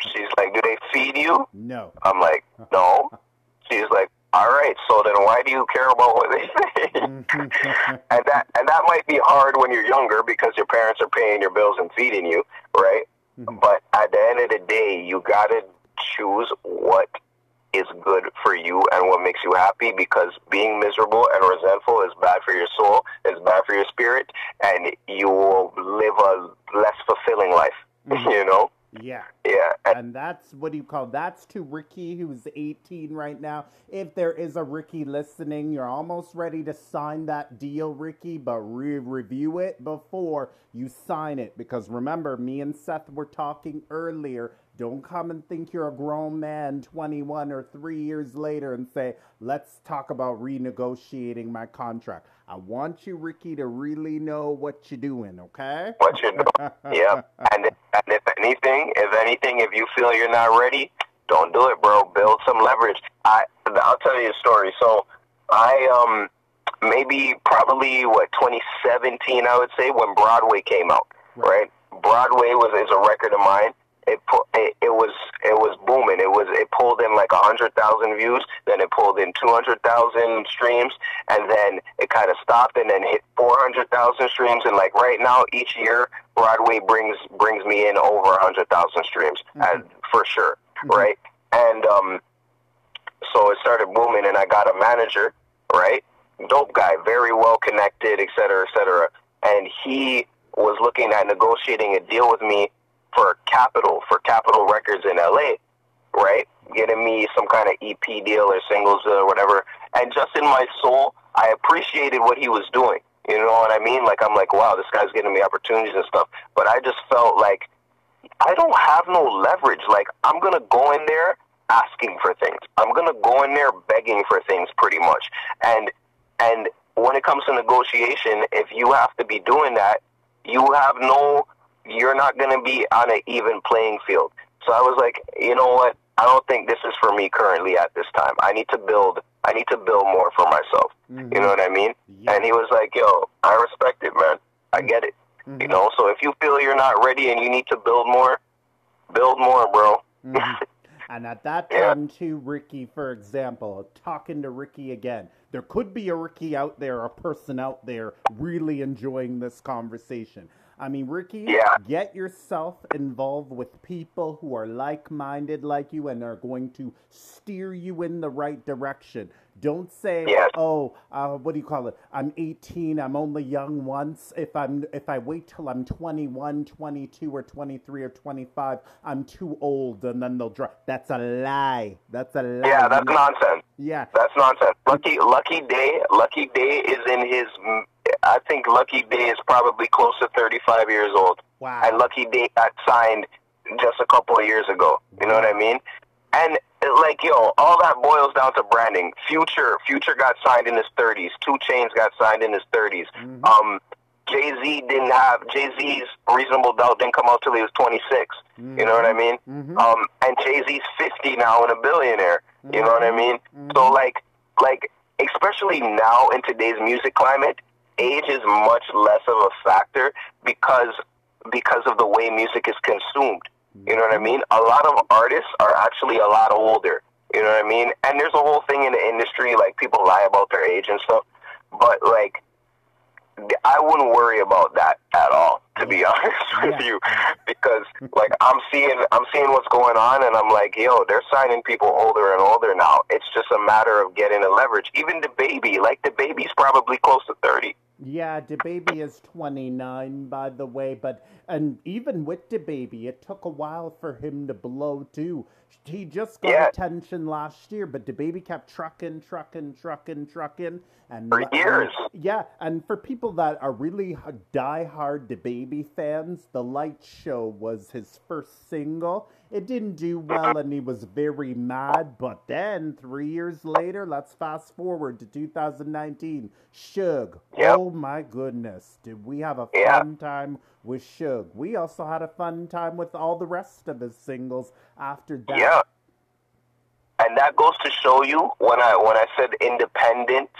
She's like, "Do they feed you?" no. I'm like, no. She's like, all right. So then, why do you care about what they say? and that and that might be hard when you're younger because your parents are paying your bills and feeding you, right? Mm-hmm. But at the end of the day, you gotta choose what is good for you and what makes you happy because being miserable and resentful is bad for your soul, is bad for your spirit, and you will live a less fulfilling life. Mm-hmm. You know? Yeah. Yeah. And that's what do you call that's to Ricky who's 18 right now. If there is a Ricky listening, you're almost ready to sign that deal, Ricky, but re- review it before you sign it because remember, me and Seth were talking earlier. Don't come and think you're a grown man 21 or 3 years later and say, "Let's talk about renegotiating my contract." I want you, Ricky, to really know what you're doing, okay? what you do. yeah. And and if anything, if anything, if you feel you're not ready, don't do it, bro. Build some leverage. I I'll tell you a story. So I um maybe probably what 2017 I would say when Broadway came out, right? Broadway was is a record of mine. It, it it was it was booming. It was it pulled in like a hundred thousand views. Then it pulled in two hundred thousand streams, and then it kind of stopped, and then hit four hundred thousand streams. And like right now, each year Broadway brings brings me in over a hundred thousand streams, and for sure, mm-hmm. right? And um, so it started booming, and I got a manager, right? Dope guy, very well connected, et cetera, et cetera. And he was looking at negotiating a deal with me for Capitol, for Capitol Records in LA, right? Getting me some kind of EP deal or singles or whatever. And just in my soul, I appreciated what he was doing. You know what I mean? Like, I'm like, wow, this guy's getting me opportunities and stuff. But I just felt like I don't have no leverage. Like, I'm going to go in there asking for things. I'm going to go in there begging for things pretty much. And, and when it comes to negotiation, if you have to be doing that, you have no, you're not going to be on an even playing field. So I was like, you know what? I don't think this is for me currently at this time. I need to build, I need to build more for myself. You know mm-hmm. what I mean? Yeah. And he was like, yo, I respect it, man. I mm-hmm. get it. You mm-hmm. know, so if you feel you're not ready and you need to build more, build more, bro. Mhm. And at that Yeah. time, too, Ricky, for example, talking to Ricky again, there could be a Ricky out there, a person out there really enjoying this conversation. I mean, Ricky, Yeah. get yourself involved with people who are like minded like you and are going to steer you in the right direction. Don't say, Yes. "Oh, uh, what do you call it? I'm 18. I'm only young once. If I'm if I wait till I'm 21, 22, or 23 or 25, I'm too old, and then they'll drop." That's a lie. That's a lie. Yeah, that's nonsense. Yeah, That's nonsense. Lucky Lucky Daye Lucky Daye is in his I think Lucky Daye is probably close to 35 years old. wow. And Lucky Daye got signed just a couple of years ago. You know what I mean? And like yo, all that boils down to branding. Future Future got signed in his 30s. 2 Chainz got signed in his 30s. Mhm. Um Jay Z didn't have Jay Z's Reasonable Doubt didn't come out till he was 26. You know what I mean? Mhm. Um, and Jay Z's 50 now and a billionaire. You know what I mean? So Mhm. like, like especially now in today's music climate, age is much less of a factor because because of the way music is consumed. You know what I mm-hmm. mean? A lot of artists are actually a lot older. You know what I mean? And there's a whole thing in the industry like people lie about their age and stuff. But like, I wouldn't worry about that at all, to be honest with you, because like I'm seeing I'm seeing what's going on, and I'm like, yo, they're signing people older and older now. It's just a matter of getting the leverage. Even DaBaby, like DaBaby's probably close to thirty. Yeah, DaBaby is 29, by the way, but and even with DaBaby, it took a while for him to blow too. He just got Yeah. attention last year, but DaBaby kept trucking, trucking, trucking, trucking, and For years. yeah, and for people that are really die-hard DaBaby fans, The Light Show was his first single. It didn't do well, and he was very mad. But then, three years later, let's fast forward to 2019. Suge. Yep. Oh my goodness, did we have a fun time with Suge? We also had a fun time with all the rest of his singles after that. Yeah. And that goes to show you when I when I said independence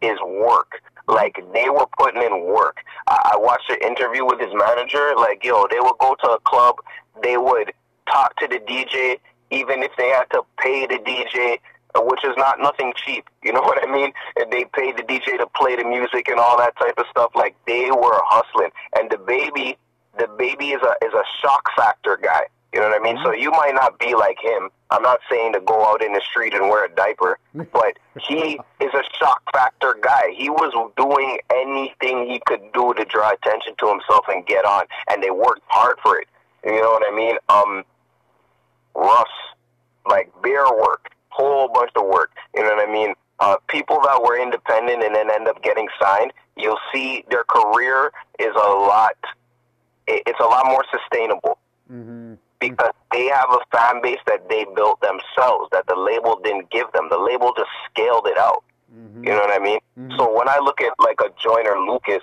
is work. Like they were putting in work. I, I watched an interview with his manager. Like yo, they would go to a club. They would talk to the DJ, even if they had to pay the DJ, which is not nothing cheap. You know what I mean? And they paid the DJ to play the music and all that type of stuff. Like they were hustling. And DaBaby, the baby is a is a shock factor guy. You know what I mean? So you might not be like him. I'm not saying to go out in the street and wear a diaper, but he is a shock factor guy. He was doing anything he could do to draw attention to himself and get on, and they worked hard for it. You know what I mean? Um, Russ, like bear work, whole bunch of work. You know what I mean? Uh, people that were independent and then end up getting signed, you'll see their career is a lot. It's a lot more sustainable hmm because they have a fan base that they built themselves that the label didn't give them. The label just scaled it out. hmm You know what I mean? Mhm. So when I look at like a Joyner Lucas,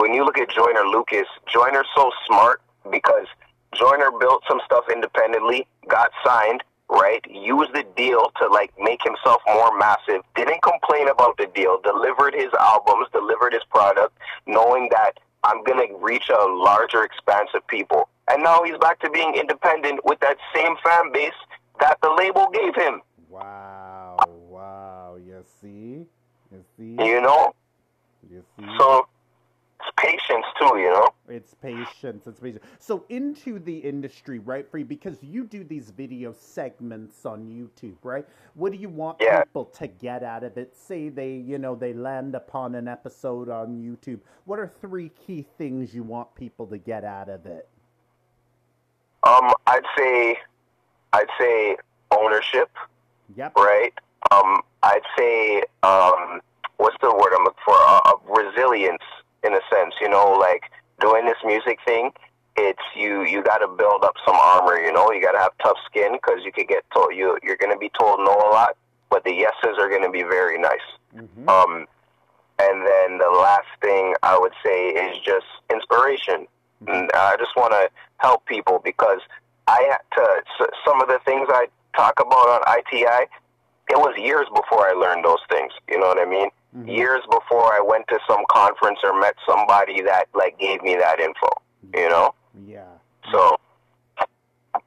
when you look at Joyner Lucas, Joyner's so smart because Joyner built some stuff independently, got signed, right? Used the deal to like make himself more massive. Didn't complain about the deal. Delivered his albums, delivered his product, knowing that I'm gonna reach a larger expanse of people. And now he's back to being independent with that same fan base that the label gave him. Wow, wow. You see? You see? You know? You see? So patience too, you know? It's patience. It's patience. So into the industry, right? For you, because you do these video segments on YouTube, right? What do you want Yeah. people to get out of it? Say they, you know, they land upon an episode on YouTube. What are three key things you want people to get out of it? Um, I'd say, I'd say ownership, Yep. right? Um, I'd say, um, what's the word I'm looking for? Uh, uh, resilience, in a sense. You know, like doing this music thing. It's you. You got to build up some armor. You know, you got to have tough skin because you could get told you you're going to be told no a lot, but the yeses are going to be very nice. hmm Um, and then the last thing I would say is just inspiration. And I just want to help people because I had to, some of the things I talk about on ITI, it was years before I learned those things. You know what I mean? Mhm. Years before I went to some conference or met somebody that like gave me that info. You know? Yeah. So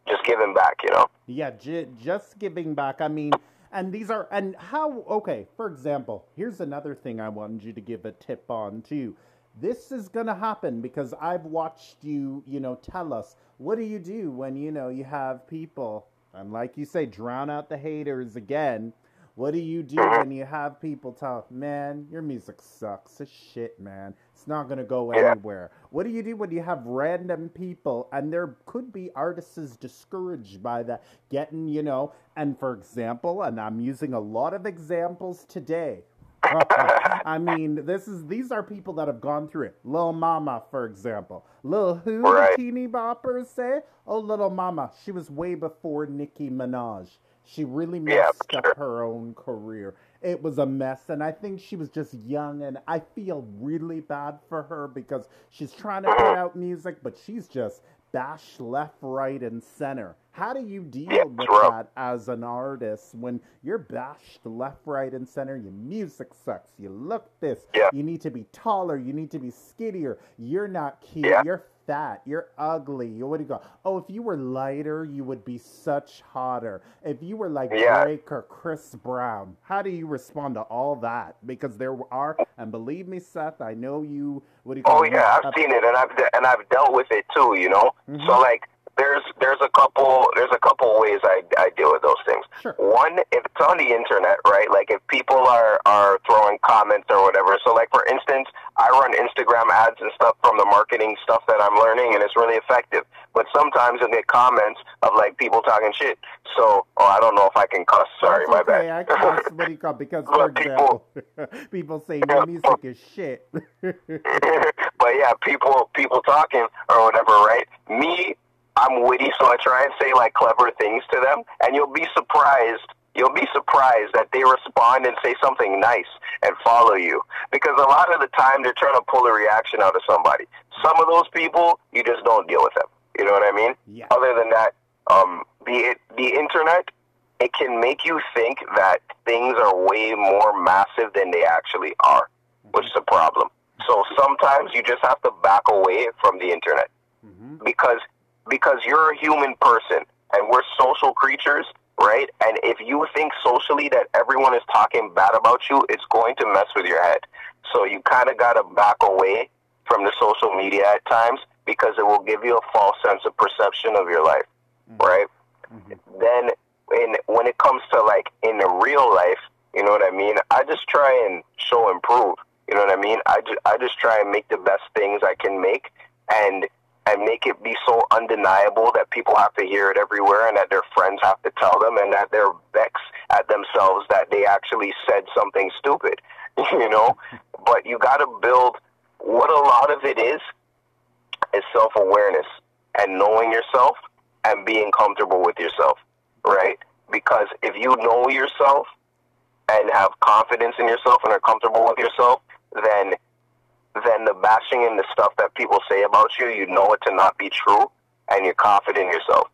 just giving back, you know. Yeah, j- just giving back. I mean, and these are and how okay, for example, here's another thing I wanted you to give a tip on too. This is going to happen because I've watched you, you know, tell us what do you do when you know you have people and like you say drown out the haters again. What do you do Mhm. when you have people tell, man, your music sucks? It's shit, man. It's not going to go Yeah. anywhere. What do you do when you have random people, and there could be artists discouraged by that, getting, you know, and for example, and I'm using a lot of examples today. I mean, this is these are people that have gone through it. Lil Mama, for example. Lil who Right. the teeny boppers say? Oh, Little Mama. She was way before Nicki Minaj. She really messed for up sure. her own career. It was a mess, and I think she was just young, and I feel really bad for her because she's trying to put Mhm. out music, but she's just bashed left, right, and center. How do you deal Yeah, with rough. that as an artist when you're bashed left, right, and center? Your music sucks. You look this. Yeah. You need to be taller. You need to be skinnier. You're not cute. Yeah. You're fat. You're ugly. You- What do you go? Oh, if you were lighter, you would be such hotter. If you were like Yeah. Drake or Chris Brown, how do you respond to all that? Because there are, and believe me, Seth, I know you. What do you call Oh yeah, I've seen it, and I've de- and I've dealt with it too. You know, Mhm. so like there's there's a couple there's a couple ways I I deal with those things. Sure. One, if it's on the internet, right? Like if people are are throwing comments or whatever. So like for instance, I run Instagram ads and stuff from the marketing stuff that I'm learning, and it's really effective. But sometimes I get comments of like people talking shit. So oh, I don't know if I can cuss. Sorry, That's my okay. bad. I cuss. What do you call? Because for But people- example, people say your music is shit. but yeah, people people talking or whatever, right? Me, I'm witty, so I try and say like clever things to them, and you'll be surprised. You'll be surprised that they respond and say something nice and follow you. Because a lot of the time they're trying to pull a reaction out of somebody. Some of those people, you just don't deal with them. You know what I mean? yeah. Other than that, um, the the internet it can make you think that things are way more massive than they actually are, which is a problem. So sometimes you just have to back away from the internet hmm because because you're a human person and we're social creatures, right? And if you think socially that everyone is talking bad about you, it's going to mess with your head. So you kind of got to back away from the social media at times because it will give you a false sense of perception of your life, right? Mhm. Then in when it comes to like in the real life, you know what I mean? I just try and show improve. You know what I mean? I just, I just try and make the best things I can make and and make it be so undeniable that people have to hear it everywhere and that their friends have to tell them and that they're vexed at themselves that they actually said something stupid. You know? but you gotta build what a lot of it is is self awareness and knowing yourself and being comfortable with yourself. Right? Because if you know yourself and have confidence in yourself and are comfortable with yourself, then then the bashing and the stuff that people say about you, you know it to not be true, and you're confident in yourself.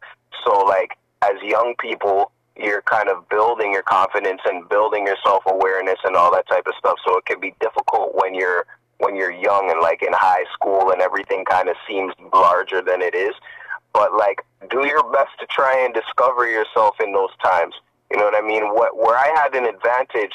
So, like, as young people, you're kind of building your confidence and building your self awareness and all that type of stuff. So it can be difficult when you're when you're young and like in high school and everything kind of seems larger than it is. But like, do your best to try and discover yourself in those times. You know what I mean? What where I had an advantage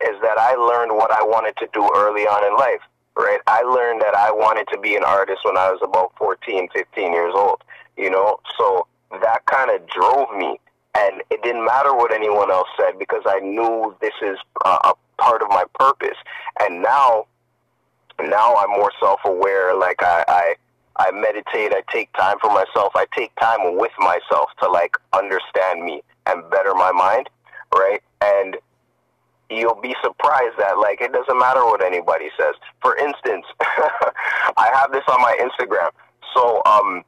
is that I learned what I wanted to do early on in life. Right? I learned that I wanted to be an artist when I was about 14, 15 years old. You know, so that kind of drove me, and it didn't matter what anyone else said because I knew this is uh, a part of my purpose. And now, now I'm more self-aware. Like I, I, I meditate. I take time for myself. I take time with myself to like understand me and better my mind. Right? And you'll be surprised that like it doesn't matter what anybody says. For instance, I have this on my Instagram. So um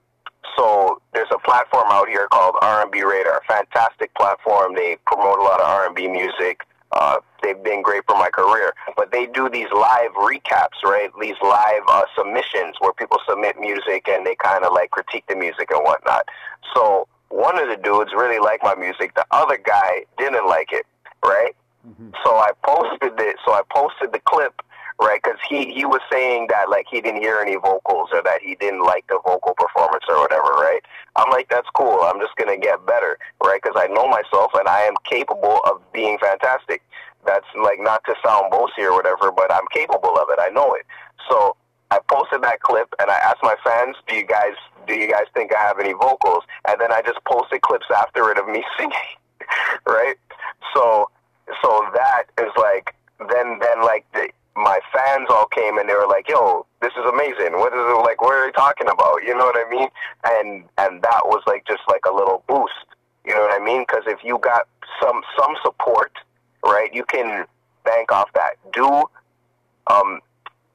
so there's a platform out here called R&B Radar. Fantastic platform. They promote a lot of R&B music. Uh, they've been great for my career. But they do these live recaps, right? These live uh, submissions where people submit music and they kind of like critique the music and whatnot. So one of the dudes really liked my music. The other guy didn't like it, right? Mhm. So I posted it. So I posted the clip, right? Because he he was saying that like he didn't hear any vocals or that he didn't like the vocal performance or whatever, right? I'm like, that's cool. I'm just gonna get better, right? Because I know myself and I am capable of being fantastic. That's like not to sound bossy or whatever, but I'm capable of it. I know it. So I posted that clip and I asked my fans, "Do you guys do you guys think I have any vocals?" And then I just posted clips after it of me singing, right? So so that is like then then like the, my fans all came and they were like, "Yo, this is amazing. What is it like? What are you talking about? You know what I mean?" And and that was like just like a little boost. You know what I mean? Because if you got some some support, right, you can bank off that. Do um,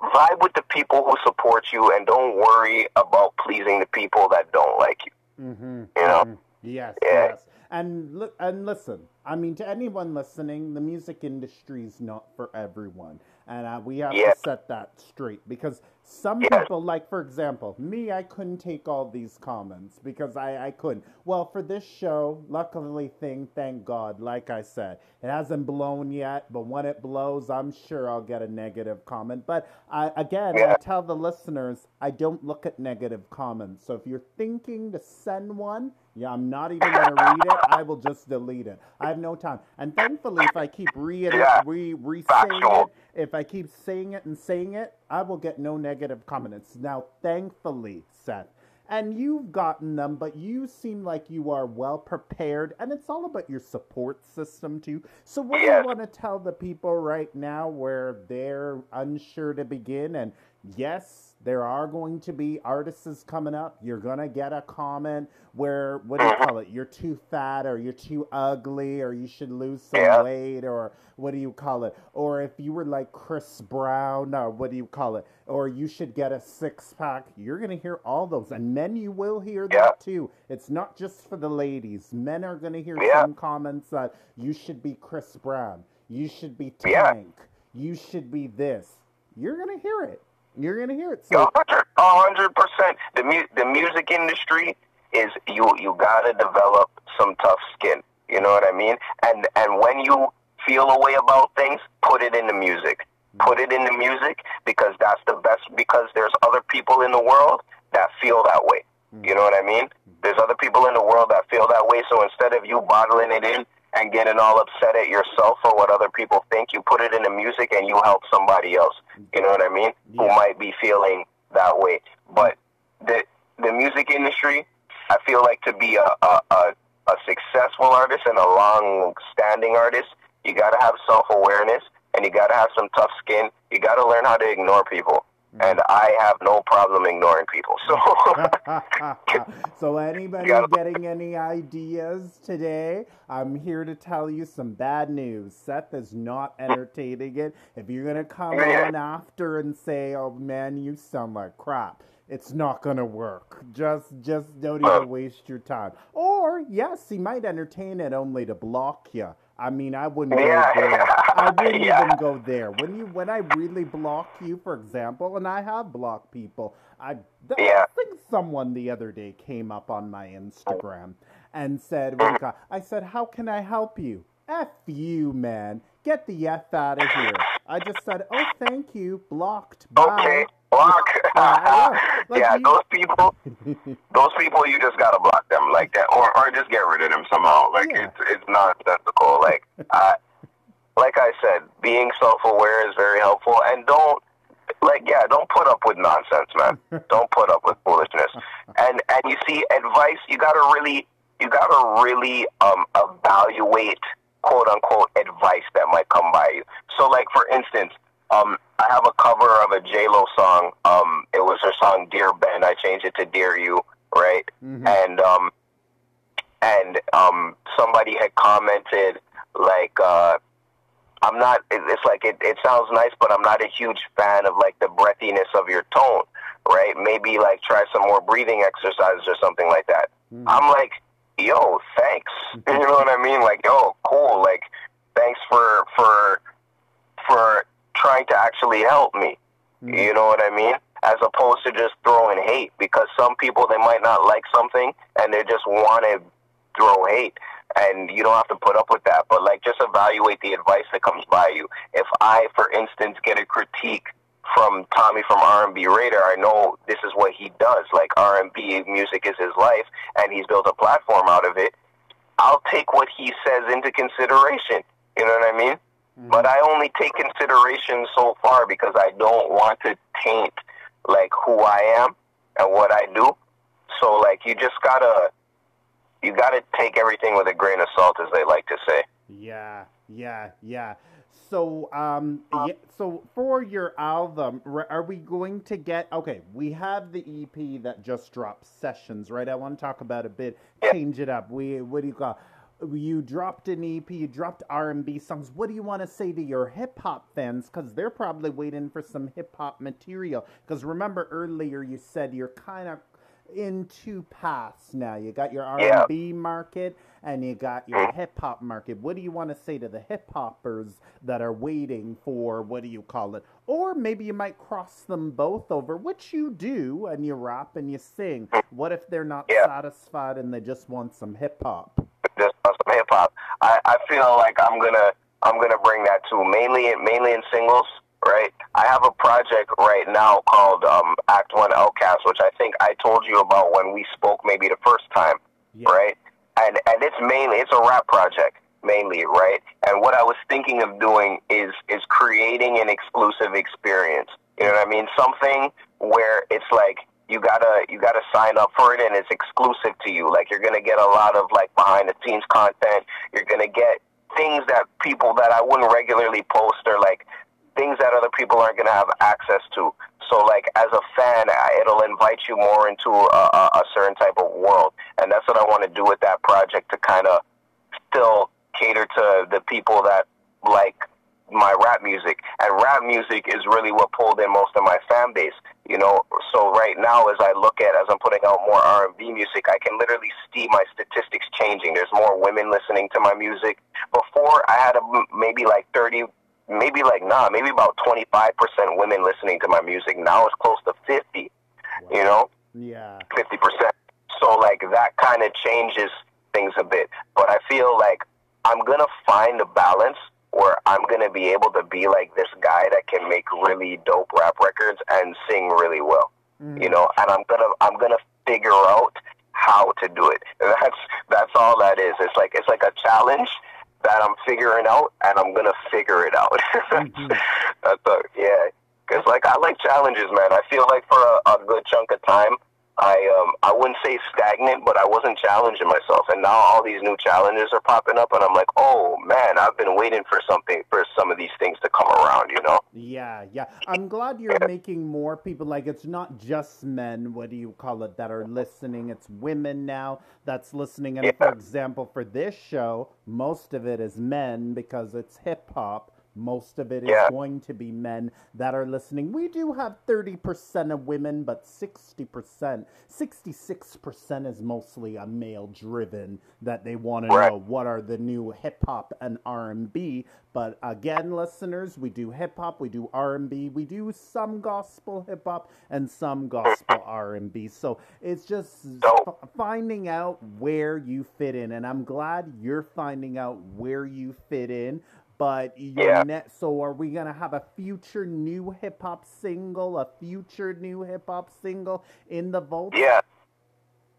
vibe with the people who support you, and don't worry about pleasing the people that don't like you. Mm-hmm. You know? Mhm. Yes, Yeah. yes. And look and listen, I mean, to anyone listening, the music industry is not for everyone, and uh, we have Yeah. to set that straight because some Yeah. people, like for example, me, I couldn't take all these comments because I I couldn't. Well, for this show, luckily, thing, thank God, like I said, it hasn't blown yet, but when it blows, I'm sure I'll get a negative comment. But I again, I tell the listeners, I don't look at negative comments. So if you're thinking to send one, yeah, I'm not even going to read it. I will just delete it. I have no time. And thankfully, if I keep re Yeah. re re saying it, if I keep saying it and saying it, I will get no negative comments. Now, thankfully, Seth. And you've gotten them, but you seem like you are well prepared, and it's all about your support system too. So, what do you want to tell the people right now where they're unsure to begin? And yes, there are going to be artists coming up. You're gonna get a comment where what do you mm-hmm. call it? You're too fat, or you're too ugly, or you should lose some Yeah. weight, or what do you call it? Or if you were like Chris Brown, or what do you call it? Or you should get a six pack. You're gonna hear all those, and men you will hear Yeah. that too. It's not just for the ladies. Men are gonna hear Yeah. some comments that you should be Chris Brown, you should be. Tank, you should be this. You're gonna hear it. You're gonna hear it. So hundred, a hundred percent. The mu- the music industry is you you gotta develop some tough skin. You know what I mean? And and when you feel a way about things, put it in the music. Put it in the music because that's the best. Because there's other people in the world that feel that way. You know what I mean? There's other people in the world that feel that way. So instead of you bottling it in and getting all upset at yourself or what other people think, you put it in the music and you help somebody else. You know what I mean? Who might be feeling that way. But the the music industry, I feel like to be a a, a, a successful artist and a long standing artist, you gotta have self awareness and you gotta have some tough skin. You gotta learn how to ignore people. Mm-hmm. And I have no problem ignoring people. So so anybody getting any ideas today? I'm here to tell you some bad news. Seth is not entertaining it. If you're gonna come on after and say, "Oh man, you sound like crap," it's not gonna work. Just, just don't even waste your time. Or yes, he might entertain it only to block you. I mean, I wouldn't Yeah. go there. I wouldn't Yeah. even go there. When you, when I really block you, for example, and I have blocked people, I. I think someone the other day came up on my Instagram and said, what do you call- I said, how can I help you? F you, man. Get the F out of here. I just said, oh, thank you. Blocked. Bye. okay, block. Yeah, yeah, those people, those people, you just gotta block them like that, or or just get rid of them somehow. Like Yeah. it's it's nonsensical. Like I, like I said, being self-aware is very helpful, and don't like yeah, don't put up with nonsense, man. don't put up with foolishness. And and you see, advice you gotta really you gotta really um evaluate quote unquote advice that might come by you. So like for instance, um I have a cover of a J Lo song. Um it was her song Dear Ben. I changed it to Dear You, right? Mhm. And um and um somebody had commented like uh I'm not it- it's like it, it sounds nice but I'm not a huge fan of like the breathiness of your tone, right? Maybe like try some more breathing exercises or something like that. Mhm. I'm like, yo, thanks. You know what I mean? Like, yo, cool. Like, thanks for for for trying to actually help me. Mhm. You know what I mean? As opposed to just throwing hate, because some people they might not like something and they just want to throw hate, and you don't have to put up with that. But like, just evaluate the advice that comes by you. If I, for instance, get a critique from Tommy from R&B Radar, I know this is what he does. Like R&B music is his life, and he's built a platform out of it. I'll take what he says into consideration. You know what I mean? Mm-hmm. But I only take consideration so far because I don't want to taint like who I am and what I do. So like you just gotta you gotta take everything with a grain of salt, as they like to say. Yeah, yeah, yeah. So, um, yeah, so for your album, are we going to get? Okay, we have the EP that just dropped, Sessions, right? I want to talk about a bit, change it up. We, what do you call? You dropped an EP, you dropped R and B songs. What do you want to say to your hip hop fans? Because they're probably waiting for some hip hop material. Because remember earlier you said you're kind of in two paths now. You got your R and B market and you got your mm-hmm. hip hop market. What do you want to say to the hip hoppers that are waiting for what do you call it? Or maybe you might cross them both over, which you do, and you rap and you sing. What if they're not yeah. satisfied and they just want some hip hop? Just want some hip hop. I, I feel like I'm gonna I'm gonna bring that too. Mainly mainly in singles right? I have a project right now called um, Act One Outcast, which I think I told you about when we spoke maybe the first time, yeah. right? And and it's mainly it's a rap project mainly, right? And what I was thinking of doing is is creating an exclusive experience. You know what I mean? Something where it's like you gotta you gotta sign up for it and it's exclusive to you. Like you're gonna get a lot of like behind the scenes content. You're gonna get things that people that I wouldn't regularly post or like things that other people aren't to have access to. So, like as a fan, it'll invite you more into a, a certain type of world, and that's what I want to do with that project to kind of still cater to the people that like my rap music. And rap music is really what pulled in most of my fan base. You know, so right now, as I look at as I'm putting out more R&B music, I can literally see my statistics changing. There's more women listening to my music. Before, I had a, maybe like 30 maybe like nah, maybe about twenty five percent women listening to my music. Now it's close to fifty. You know? Yeah. Fifty percent. So like that kind of changes things a bit. But I feel like I'm gonna find a balance where I'm gonna be able to be like this guy that can make really dope rap records and sing really well. Mm. You know, and I'm gonna I'm gonna figure out how to do it. That's that's all that is. It's like it's like a challenge that I'm figuring out, and I'm gonna figure it out. mm-hmm. That's a, yeah, because like I like challenges, man. I feel like for a, a good chunk of time, I um I wouldn't say stagnant, but I wasn't challenging myself, and now all these new challenges are popping up, and I'm like, oh man, I've been waiting for something for some of these things to come around, you know? Yeah, yeah. I'm glad you're making more people like it's not just men. What do you call it that are listening? It's women now that's listening, and yeah. for example, for this show, most of it is men because it's hip hop most of it is yeah. going to be men that are listening. We do have 30% of women, but 60%, 66% is mostly a male driven that they want to know what are the new hip hop and R&B. But again, listeners, we do hip hop, we do R&B, we do some gospel hip hop and some gospel R&B. So it's just f- finding out where you fit in and I'm glad you're finding out where you fit in but yeah. Net, so are we gonna have a future new hip hop single, a future new hip hop single in the vault? Yeah,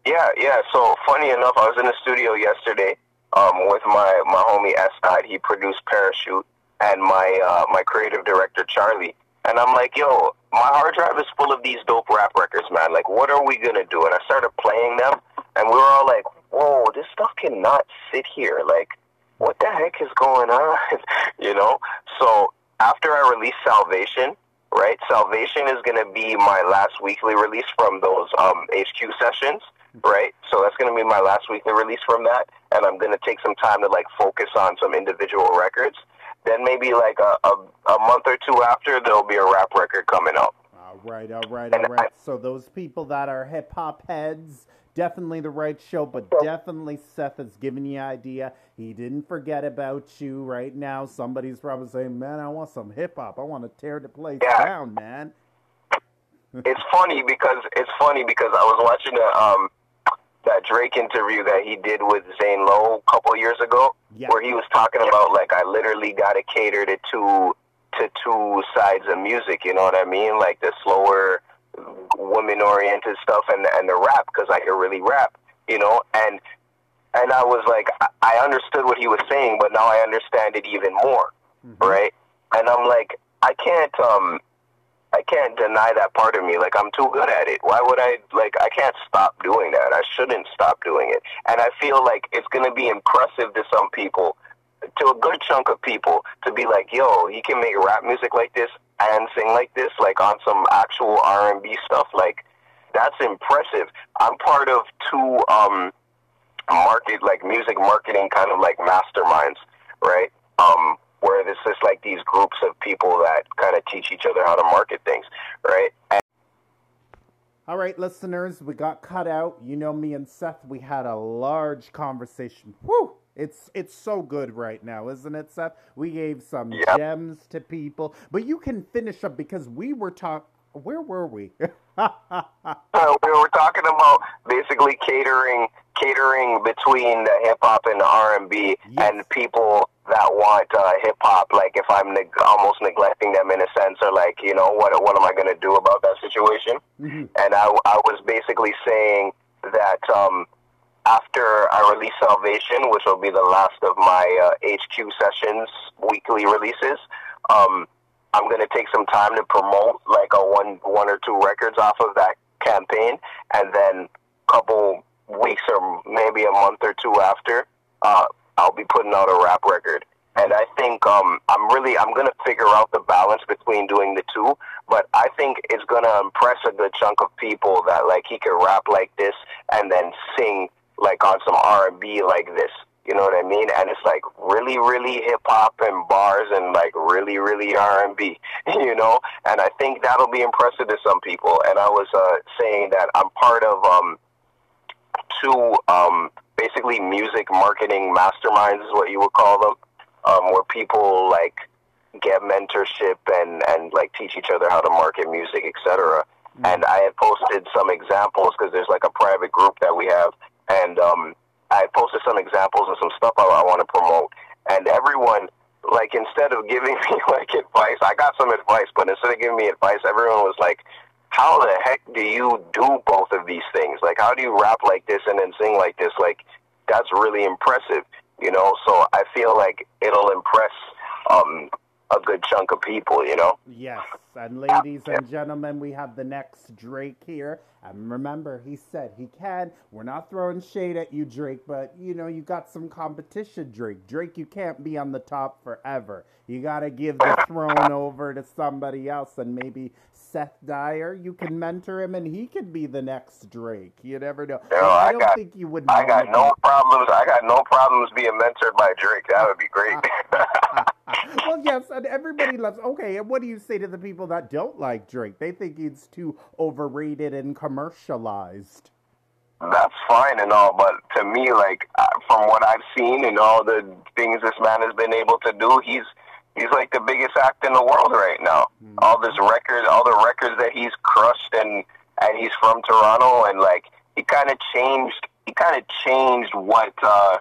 yeah, yeah. So funny enough, I was in the studio yesterday um, with my my homie S Side. He produced Parachute, and my uh, my creative director Charlie. And I'm like, yo, my hard drive is full of these dope rap records, man. Like, what are we gonna do? And I started playing them, and we were all like, whoa, this stuff cannot sit here. Like what the heck is going on? you know? So after I release Salvation, right? Salvation is going to be my last weekly release from those um, HQ sessions, right? So that's going to be my last weekly release from that, and I'm going to take some time to like focus on some individual records. Then maybe like a, a, a month or two after, there'll be a rap record coming up. All right, all right, all right. So those people that are hip hop heads definitely the right show, but definitely Seth has given you idea. He didn't forget about you right now. Somebody's probably saying, "Man, I want some hip hop. I want to tear the place yeah. down, man." it's funny because it's funny because I was watching a, um, that Drake interview that he did with Zane Lowe a couple years ago, yeah. where he was talking about like I literally got to cater to to two sides of music. You know what I mean? Like the slower, women oriented stuff and and the rap because I can really rap. You know, and and I was like, I understood what he was saying, but now I understand it even more, mm-hmm. right? And I'm like, I can't um I can't deny that part of me. Like I'm too good at it. Why would I like I can't stop doing that. I shouldn't stop doing it. And I feel like it's gonna be impressive to some people, to a good chunk of people, to be like, yo, he can make rap music like this and sing like this, like on some actual R and B stuff. Like that's impressive. I'm part of two um market like music marketing kind of like masterminds, right? Um where it's just like these groups of people that kind of teach each other how to market things, right? And all right, listeners, we got cut out. You know me and Seth, we had a large conversation. Whew! It's it's so good right now, isn't it, Seth? We gave some yep. gems to people, but you can finish up because we were talking. Where were we? uh, we were talking about basically catering, catering between the hip hop and the R and B, and people that want uh, hip hop. Like if I'm neg- almost neglecting them in a sense, or like you know what what am I going to do about that situation? Mm-hmm. And I I was basically saying that um, after I release Salvation, which will be the last of my uh, HQ sessions weekly releases. Um, I'm going to take some time to promote like a one one or two records off of that campaign, and then a couple weeks or maybe a month or two after, uh, I'll be putting out a rap record. And I think um, I'm really I'm gonna figure out the balance between doing the two. But I think it's gonna impress a good chunk of people that like he can rap like this and then sing like on some R and B like this. You know what I mean? And it's like really, really hip hop and bars and like really, really R and B. You know? And I think that'll be impressive to some people. And I was uh, saying that I'm part of um, two um, basically music marketing masterminds is what you would call them, um, where people like get mentorship and and like teach each other how to market music, etc. Mm-hmm. And I had posted some examples because there's like a private group that we have, and um, I posted some examples and some stuff I, I want to promote. And everyone, like, instead of giving me like advice, I got some advice, but instead of giving me advice, everyone was like, how the heck do you do both of these things? Like, how do you rap like this and then sing like this? Like, that's really impressive, you know? So I feel like it'll impress um, a good chunk of people, you know? Yes. And ladies and gentlemen, we have the next Drake here. And remember, he said he can. We're not throwing shade at you, Drake, but you know, you got some competition, Drake. Drake, you can't be on the top forever. You got to give the throne over to somebody else and maybe Seth Dyer. You can mentor him, and he could be the next Drake. You never know. No, I, I don't got, think you would. I got no problems. I got no problems being mentored by Drake. That would be great. Uh, well, yes, and everybody loves. Okay, and what do you say to the people that don't like Drake? They think he's too overrated and commercialized. That's fine and all, but to me, like uh, from what I've seen and all the things this man has been able to do, he's he's like the biggest act in the world right now. Mm-hmm. All this records, all the records that he's crushed, and and he's from Toronto, and like he kind of changed. He kind of changed what uh,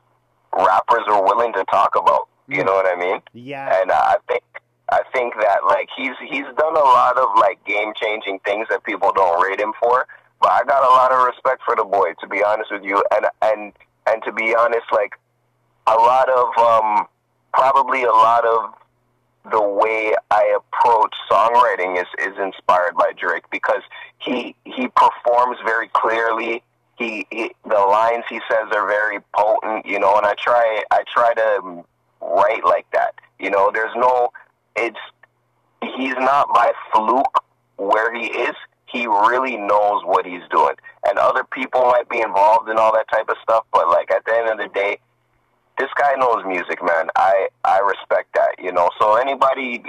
rappers are willing to talk about. You know what I mean? Yeah. And I think I think that like he's he's done a lot of like game changing things that people don't rate him for. But I got a lot of respect for the boy, to be honest with you, and and and to be honest, like a lot of um probably a lot of the way I approach songwriting is is inspired by Drake because he he performs very clearly. He, he the lines he says are very potent, you know, and I try I try to write like that. You know, there's no it's he's not by fluke where he is. He really knows what he's doing. And other people might be involved in all that type of stuff, but like at the end of the day, this guy knows music, man. I I respect that, you know. So anybody,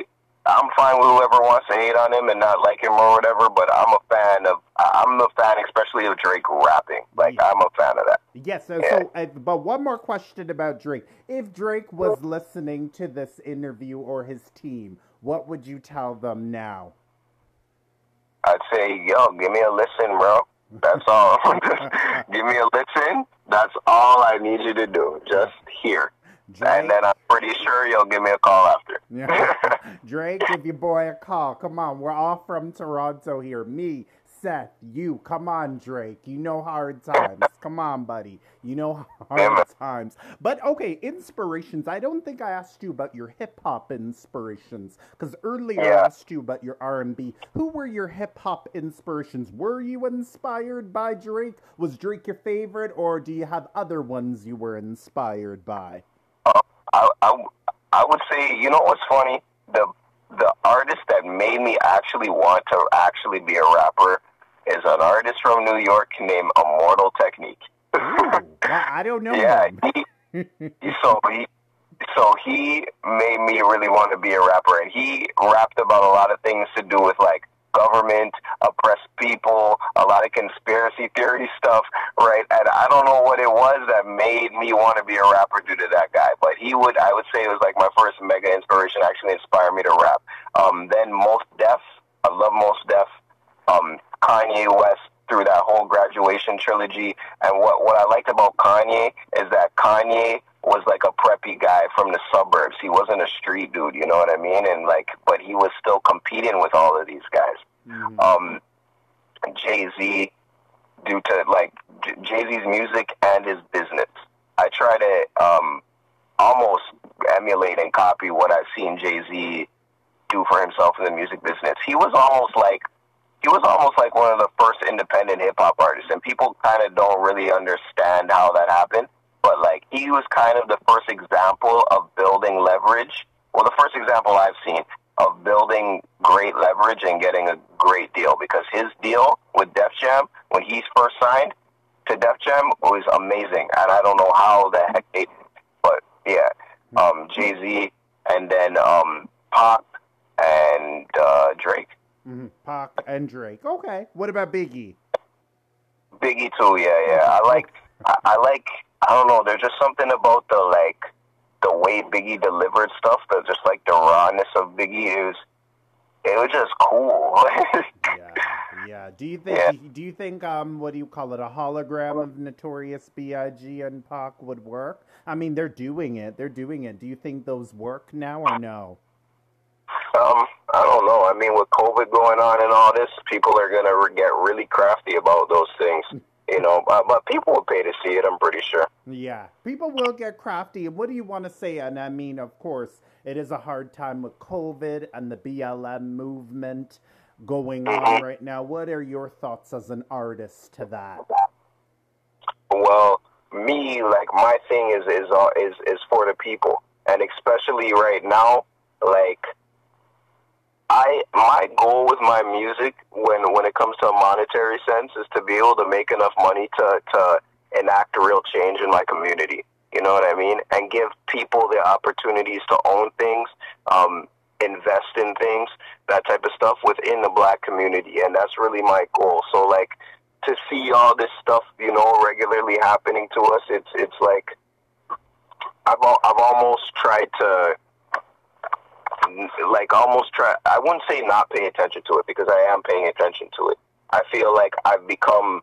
I'm fine with whoever wants to hate on him and not like him or whatever. But I'm a fan of I'm a fan, especially of Drake rapping. Like yeah. I'm a fan of that. Yes. So, yeah. so uh, but one more question about Drake. If Drake was listening to this interview or his team, what would you tell them now? I'd say, yo, give me a listen, bro. That's all. Give me a listen. That's all I need you to do. Just here. Drake, and then I'm pretty sure you'll give me a call after. Yeah. Drake, give your boy a call. Come on, we're all from Toronto here. Me, Seth, you, come on, Drake. You know hard times. come on, buddy. You know hard times. But okay, inspirations. I don't think I asked you about your hip hop inspirations because earlier yeah. I asked you about your R and B. Who were your hip hop inspirations? Were you inspired by Drake? Was Drake your favorite, or do you have other ones you were inspired by? I, I, I would say, you know what's funny? The the artist that made me actually want to actually be a rapper is an artist from New York named Immortal Technique. Ooh, I don't know. yeah, he, so he so he made me really want to be a rapper, and he rapped about a lot of things to do with like government, oppressed people, a lot of conspiracy theory stuff, right? And I don't know what it was that made me want to be a rapper due to that guy, but he would, I would say it was like my first mega inspiration, actually inspired me to rap. Um, then Mos Def, I love Mos Def. Um, Kanye West through that whole graduation trilogy. And what what I liked about Kanye is that Kanye was like a preppy guy from the suburbs. He wasn't a street dude, you know what I mean? And like, but he was still competing with all of these guys. Mm-hmm. Um, Jay Z, due to like Jay Z's music and his business, I try to um, almost emulate and copy what I've seen Jay Z do for himself in the music business. He was almost like he was almost like one of the first independent hip hop artists, and people kind of don't really understand how that happened. Like, he was kind of the first example of building leverage. Well, the first example I've seen of building great leverage and getting a great deal because his deal with Def Jam when he first signed to Def Jam was amazing, and I don't know how the heck they, but yeah, um, Jay Z and then um, Pac and uh, Drake. Mm-hmm. Pac and Drake. Okay. What about Biggie? Biggie too. Yeah, yeah. I like. I, I like. I don't know. There's just something about the like the way Biggie delivered stuff. The just like the rawness of Biggie. Was. It was just cool. yeah, yeah. Do you think? Yeah. Do you think? Um, what do you call it? A hologram of Notorious B.I.G. and Pac would work? I mean, they're doing it. They're doing it. Do you think those work now or no? Um, I don't know. I mean, with COVID going on and all this, people are going to get really crafty about those things. You know, uh, but people will pay to see it. I'm pretty sure. Yeah, people will get crafty. And what do you want to say? And I mean, of course, it is a hard time with COVID and the BLM movement going mm-hmm. on right now. What are your thoughts as an artist to that? Well, me, like my thing is is uh, is is for the people, and especially right now, like I my goal with my music when when it comes to a monetary sense is to be able to make enough money to to enact a real change in my community. You know what I mean? And give people the opportunities to own things, um, invest in things, that type of stuff within the black community. And that's really my goal. So like to see all this stuff, you know, regularly happening to us, it's it's like I've I've almost tried to like almost try. I wouldn't say not pay attention to it because I am paying attention to it. I feel like I've become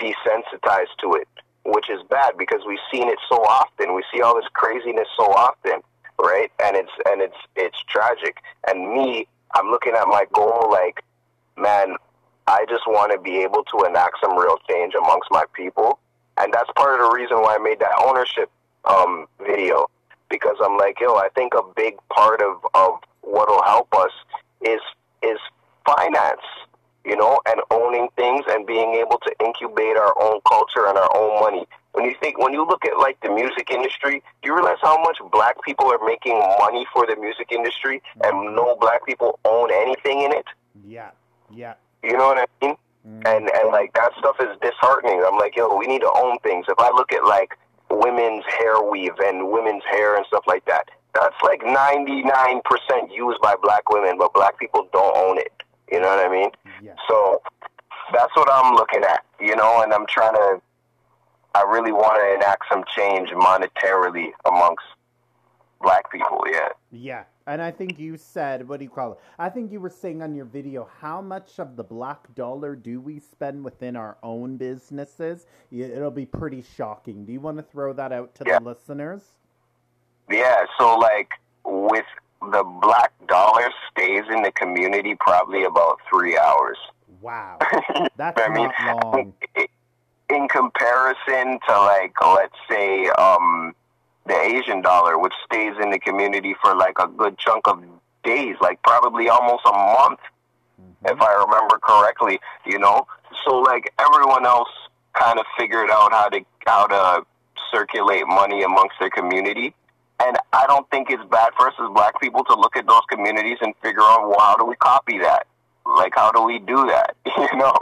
desensitized to it, which is bad because we've seen it so often. We see all this craziness so often, right? And it's and it's it's tragic. And me, I'm looking at my goal like, man, I just want to be able to enact some real change amongst my people, and that's part of the reason why I made that ownership um, video because I'm like, yo, I think a big part of of what'll help us is is finance, you know, and owning things and being able to incubate our own culture and our own money. When you think, when you look at like the music industry, do you realize how much black people are making money for the music industry and no black people own anything in it? Yeah, yeah. You know what I mean? Mm-hmm. And and like that stuff is disheartening. I'm like, yo, we need to own things. If I look at like women's hair weave and women's hair and stuff like that. That's like 99% used by black women, but black people don't own it. You know what I mean? Yes. So that's what I'm looking at, you know, and I'm trying to, I really want to enact some change monetarily amongst black people, yeah. Yeah. And I think you said, what do you call it? I think you were saying on your video, how much of the black dollar do we spend within our own businesses? It'll be pretty shocking. Do you want to throw that out to yeah. the listeners? Yeah, so like with the black dollar stays in the community probably about three hours. Wow, that's I mean, long. in comparison to like let's say um the Asian dollar, which stays in the community for like a good chunk of days, like probably almost a month, if I remember correctly. You know, so like everyone else kind of figured out how to how to circulate money amongst their community. And I don't think it's bad for us as black people to look at those communities and figure out, well, how do we copy that? Like, how do we do that? You know?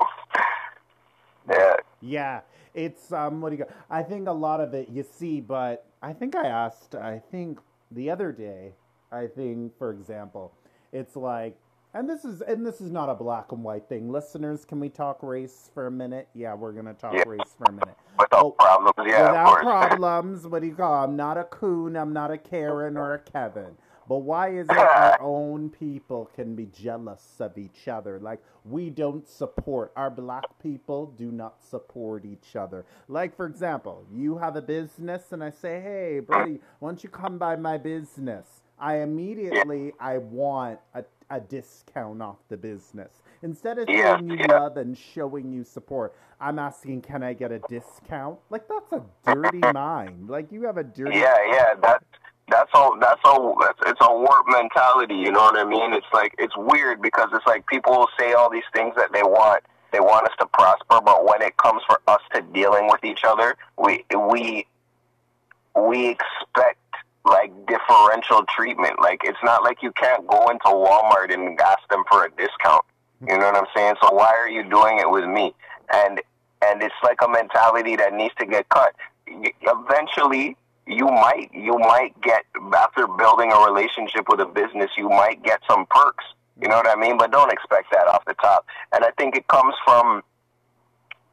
Yeah. Yeah, it's um. What do you go? I think a lot of it you see, but I think I asked. I think the other day. I think, for example, it's like, and this is and this is not a black and white thing. Listeners, can we talk race for a minute? Yeah, we're gonna talk Yeah. race for a minute. Without Oh, problems, yeah, Without problems. What do you call? I'm not a coon. I'm not a Karen or a Kevin. But why is it ah. our own people can be jealous of each other? Like we don't support our black people do not support each other. Like for example, you have a business and I say, "Hey, buddy, why don't you come by my business?" I immediately I want a, a discount off the business. Instead of showing you love and showing you support, I'm asking, "Can I get a discount?" Like that's a dirty mind. Like you have a dirty Yeah, yeah, that that's all. That's all. It's a warped mentality. You know what I mean? It's like it's weird because it's like people say all these things that they want. They want us to prosper, but when it comes for us to dealing with each other, we we we expect like differential treatment. Like it's not like you can't go into Walmart and ask them for a discount. You know what I'm saying? So why are you doing it with me? And and it's like a mentality that needs to get cut. Eventually, you might you might get after building a relationship with a business, you might get some perks. You know what I mean? But don't expect that off the top. And I think it comes from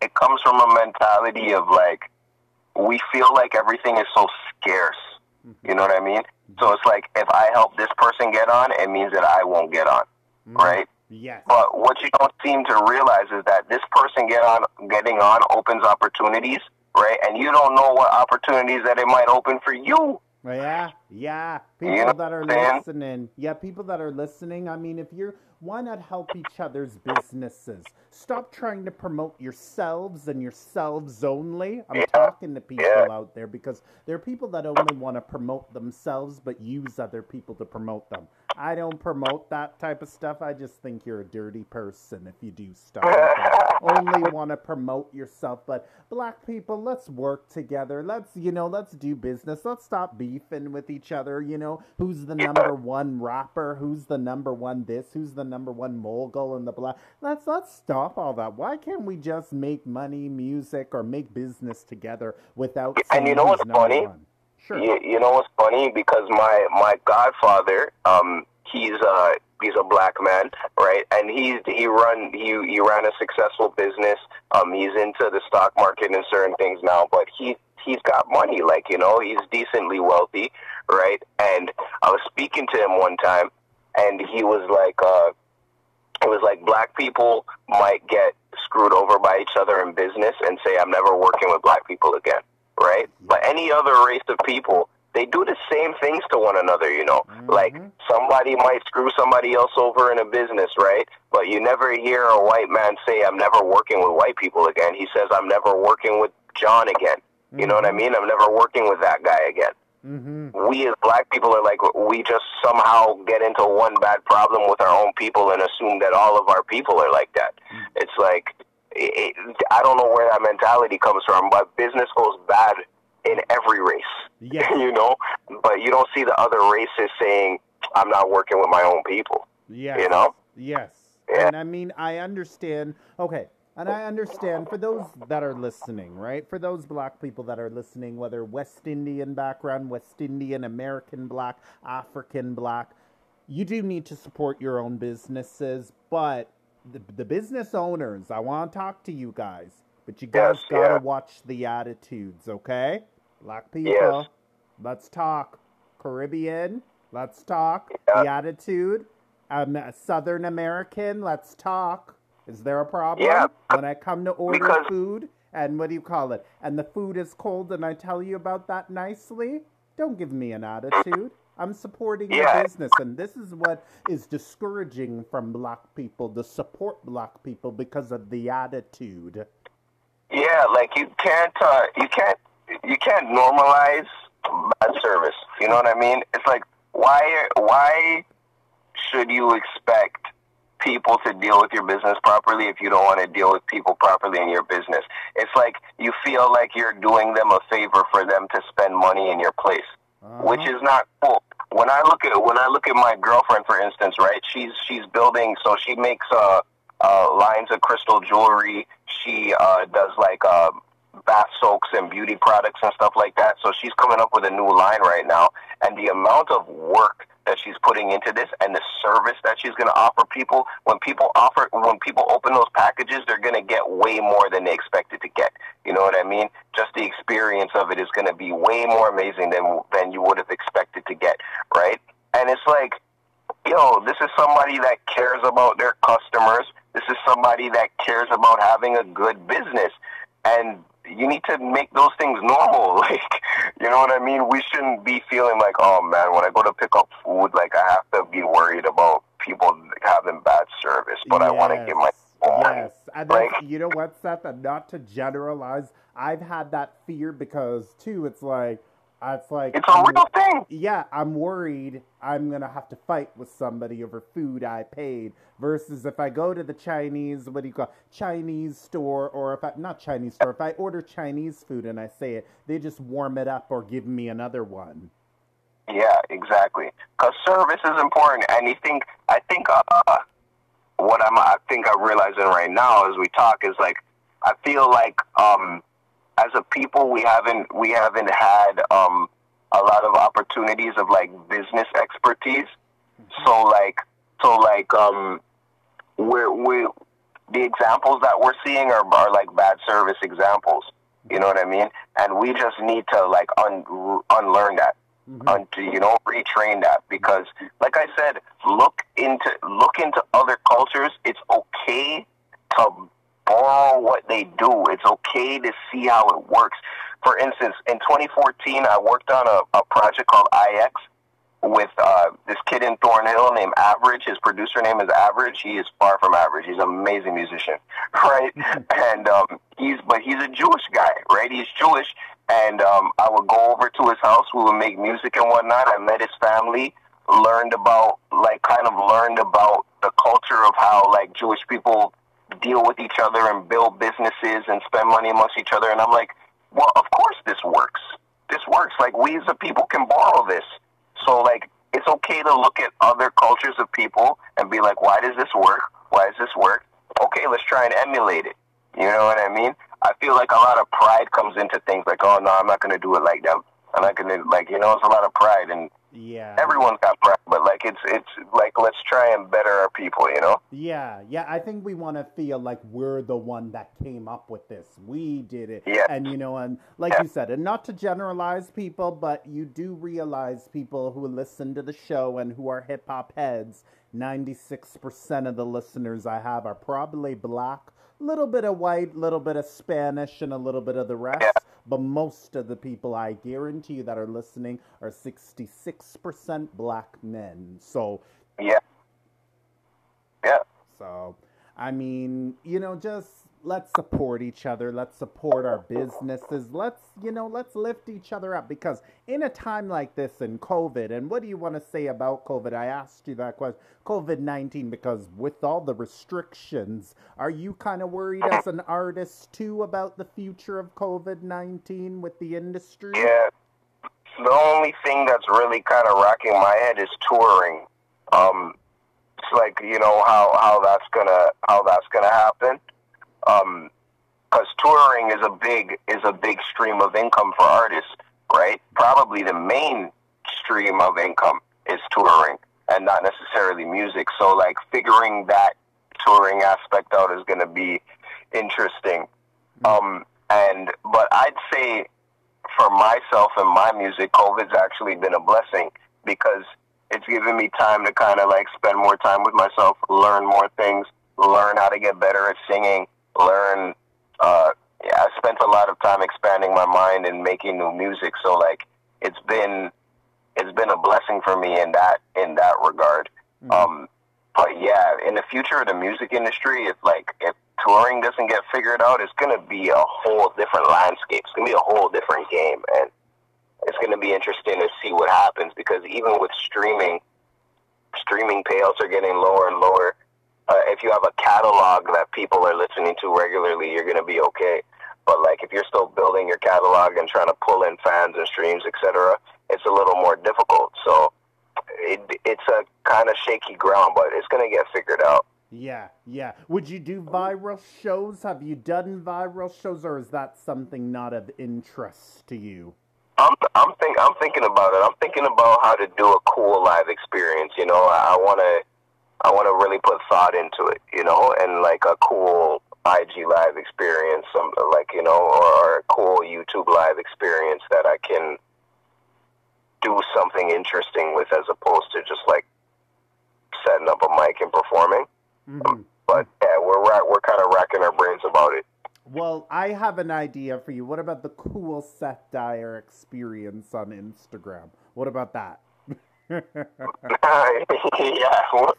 it comes from a mentality of like we feel like everything is so scarce. Mm-hmm. You know what I mean? So it's like if I help this person get on, it means that I won't get on, mm-hmm. right? Yes. But what you don't seem to realize is that this person get on getting on opens opportunities, right? And you don't know what opportunities that it might open for you. Yeah, yeah. People You know that are listening. Yeah, people that are listening. I mean, if you're, why not help each other's businesses? Stop trying to promote yourselves and yourselves only. I'm Yeah, talking to people yeah. out there because there are people that only want to promote themselves but use other people to promote them. I don't promote that type of stuff. I just think you're a dirty person if you do stuff like that. only want to promote yourself. But black people, let's work together. Let's, you know, let's do business. Let's stop beefing with each other. You know, who's the number one rapper? Who's the number one this? Who's the number one mogul in the black? Let's let's stop all that. Why can't we just make money, music, or make business together without? And you know what's funny? one? Sure. You, you know what's funny? Because my my godfather, um, he's uh he's a black man, right? And he's he run he he ran a successful business. Um, he's into the stock market and certain things now, but he he's got money, like you know, he's decently wealthy, right? And I was speaking to him one time, and he was like, uh, it was like black people might get screwed over by each other in business and say, I'm never working with black people again, right? But any other race of people, they do the same things to one another, you know. Like Mhm. somebody might screw somebody else over in a business, right? But you never hear a white man say, I'm never working with white people again. He says, I'm never working with John again. You know what I mean? I'm never working with that guy again Mm-hmm. we as black people are like we just somehow get into one bad problem with our own people and assume that all of our people are like that. It's like it, I don't know where that mentality comes from, but business goes bad in every race, Yes. you know. But you don't see the other races saying, "I'm not working with my own people." Yes. You know? Yes. Yeah. And I mean, I understand. Okay. And I understand for those that are listening, right? For those black people that are listening, whether West Indian background, West Indian, American black, African black, you do need to support your own businesses. But the, the business owners, I want to talk to you guys. But you guys Yes, got to yeah. watch the attitudes, okay? Black people, Yes. let's talk. Caribbean, let's talk. Yeah. The attitude. I'm a Southern American, let's talk. Is there a problem Yeah. when I come to order Because- food and what do you call it? And the food is cold and I tell you about that nicely? Don't give me an attitude. I'm supporting Yeah. your business, and this is what is discouraging from black people to support black people because of the attitude. Yeah, like you can't, uh, you can't, you can't normalize bad service. You know what I mean? It's like why, why should you expect people to deal with your business properly if you don't want to deal with people properly in your business? It's like you feel like you're doing them a favor for them to spend money in your place, Uh-huh. which is not cool. When I look at when I look at my girlfriend, for instance, right? She's she's building, so she makes uh, uh, lines of crystal jewelry. She uh, does like uh, bath soaks and beauty products and stuff like that. So she's coming up with a new line right now, and the amount of work that she's putting into this and the service that she's going to offer people when people offer when people open those packages they're going to get way more than they expected to get you know what i mean just the experience of it is going to be way more amazing than than you would have expected to get right and it's like yo this is somebody that cares about their customers this is somebody that cares about having a good business and you need to make those things normal. Like, you know what I mean? We shouldn't be feeling like, oh man, when I go to pick up food, like I have to be worried about people having bad service, but I want to get my. Yes, and Like- you know what, Seth? And not to generalize, I've had that fear because too. It's like, it's like It's a I'm- real thing. yeah, I'm worried I'm gonna have to fight with somebody over food I paid. Versus if I go to the Chinese, what do you call Chinese store, or if I not Chinese store, if I order Chinese food and I say it, they just warm it up or give me another one. Yeah, exactly. Because service is important, and you think I think uh, what I'm I think I'm realizing right now as we talk is like I feel like um, as a people we haven't we haven't had um, a lot of opportunities of like business expertise. So like so like um, we're we the examples that we're seeing are are like bad service examples. You know what I mean? And we just need to like un- unlearn that Mhm. on to you know retrain that because like I said, look into look into other cultures. It's okay to borrow what they do. It's okay to see how it works. For instance, in 2014, I worked on a, a project called IX with uh, this kid in Thornhill named Average. His producer name is Average. He is far from average. He's an amazing musician, right? and um, he's but he's a Jewish guy, right? He's Jewish, and um, I would go over to his house. We would make music and whatnot. I met his family, learned about like kind of learned about the culture of how like Jewish people deal with each other and build businesses and spend money amongst each other. And I'm like, well, of course this works. This works. Like we as a people can borrow this. So like it's okay to look at other cultures of people and be like, why does this work? Why does this work? Okay, let's try and emulate it. You know what I mean? I feel like a lot of pride comes into things like, oh no, I'm not going to do it like them. I'm not going to like, you know, it's a lot of pride and Yeah. everyone's got pride, but like it's it's like let's try and better our people, you know? Yeah, yeah. I think we want to feel like we're the one that came up with this. We did it. Yeah. And you know, and like Yeah. you said, and not to generalize people, but you do realize people who listen to the show and who are hip hop heads. Ninety-six percent of the listeners I have are probably black, little bit of white, little bit of Spanish, and a little bit of the rest. Yeah. But most of the people I guarantee you that are listening are sixty-six percent black men. So Yeah. Yeah. so, I mean, you know, just let's support each other. Let's support our businesses. Let's, you know, let's lift each other up because in a time like this in COVID, and what do you want to say about COVID? I asked you that question, COVID 19, because with all the restrictions, are you kind of worried as an artist too about the future of COVID 19 with the industry? Yeah. The only thing that's really kind of rocking my head is touring. Um, it's like you know how how that's gonna how that's gonna happen. Um 'cause touring is a big is a big stream of income for artists, right? Probably the main stream of income is touring and not necessarily music. So like figuring that touring aspect out is going to be interesting. Um, and but I'd say for myself and my music, COVID's actually been a blessing because it's given me time to kind of like spend more time with myself, learn more things, learn how to get better at singing, learn. Uh, yeah, I spent a lot of time expanding my mind and making new music. So like, it's been it's been a blessing for me in that in that regard. Mm-hmm. Um, but yeah, in the future of the music industry, it's like if touring doesn't get figured out, it's to be a whole different landscape. It's to be a whole different game, and it's to be interesting to see what happens because even with streaming, streaming payouts are getting lower and lower. Uh, if you have a catalog that people are listening to regularly, you're going to be okay. But like if you're still building your catalog and trying to pull in fans and streams, etc., it's a little more difficult. So it, it's a kind of shaky ground, but it's going to get figured out. Yeah, yeah. Would you do viral shows? Have you done viral shows, or is that something not of interest to you? I'm I'm think I'm thinking about it. I'm thinking about how to do a cool live experience. You know, I want to I want to really put thought into it. You know, and like a cool IG live experience, some like you know, or, a cool YouTube live experience that I can do something interesting with, as opposed to just like setting up a mic and performing. Mm-hmm. But yeah, we're we're kind of racking our brains about it. Well, I have an idea for you. What about the cool Seth Dyer experience on Instagram? What about that? yeah, we'll,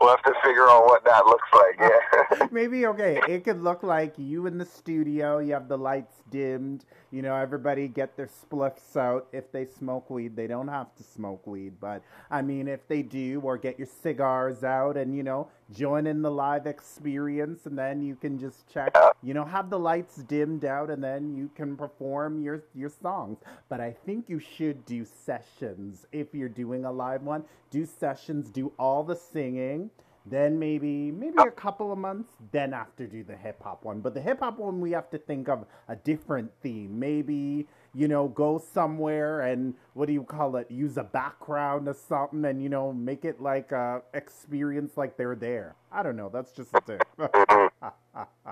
we'll, have to figure out what that looks like. Yeah, maybe okay. It could look like you in the studio. You have the lights dimmed. You know, everybody get their spliffs out. If they smoke weed, they don't have to smoke weed, but I mean, if they do, or get your cigars out and you know, join in the live experience, and then you can just check. You know, have the lights dimmed out, and then you can perform your your songs. But I think you should do sessions if you're doing a live one. Do sessions. Do all the singing then maybe maybe a couple of months then after do the hip hop one but the hip hop one we have to think of a different theme maybe you know go somewhere and what do you call it? Use a background or something and you know make it like a experience like they're there. I don't know. That's just a thing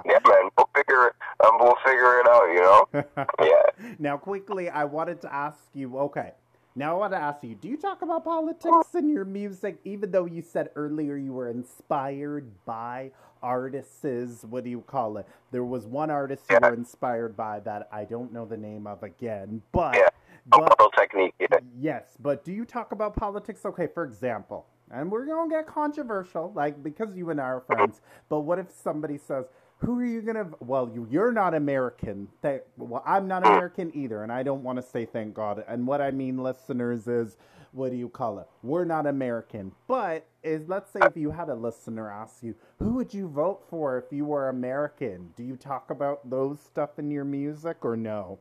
yeah man. We'll figure it um, we'll figure it out you know? Yeah. Now quickly i wanted to ask you okay now I want to ask you: Do you talk about politics in your music, even though you said earlier you were inspired by artists? What do you call it? There was one artist you were inspired by that I don't know the name of again, but yeah, but, oh, technique. Yeah. Yes, but do you talk about politics? Okay, for example, and we're gonna get controversial, like because you and I are friends. But what if somebody says? Who are you gonna? Well, you, you're not American. Well, I'm not American either, and I don't want to say thank God. And what I mean, listeners, is what do you call it? We're not American, but is let's say if you had a listener ask you, who would you vote for if you were American? Do you talk about those stuff in your music or no?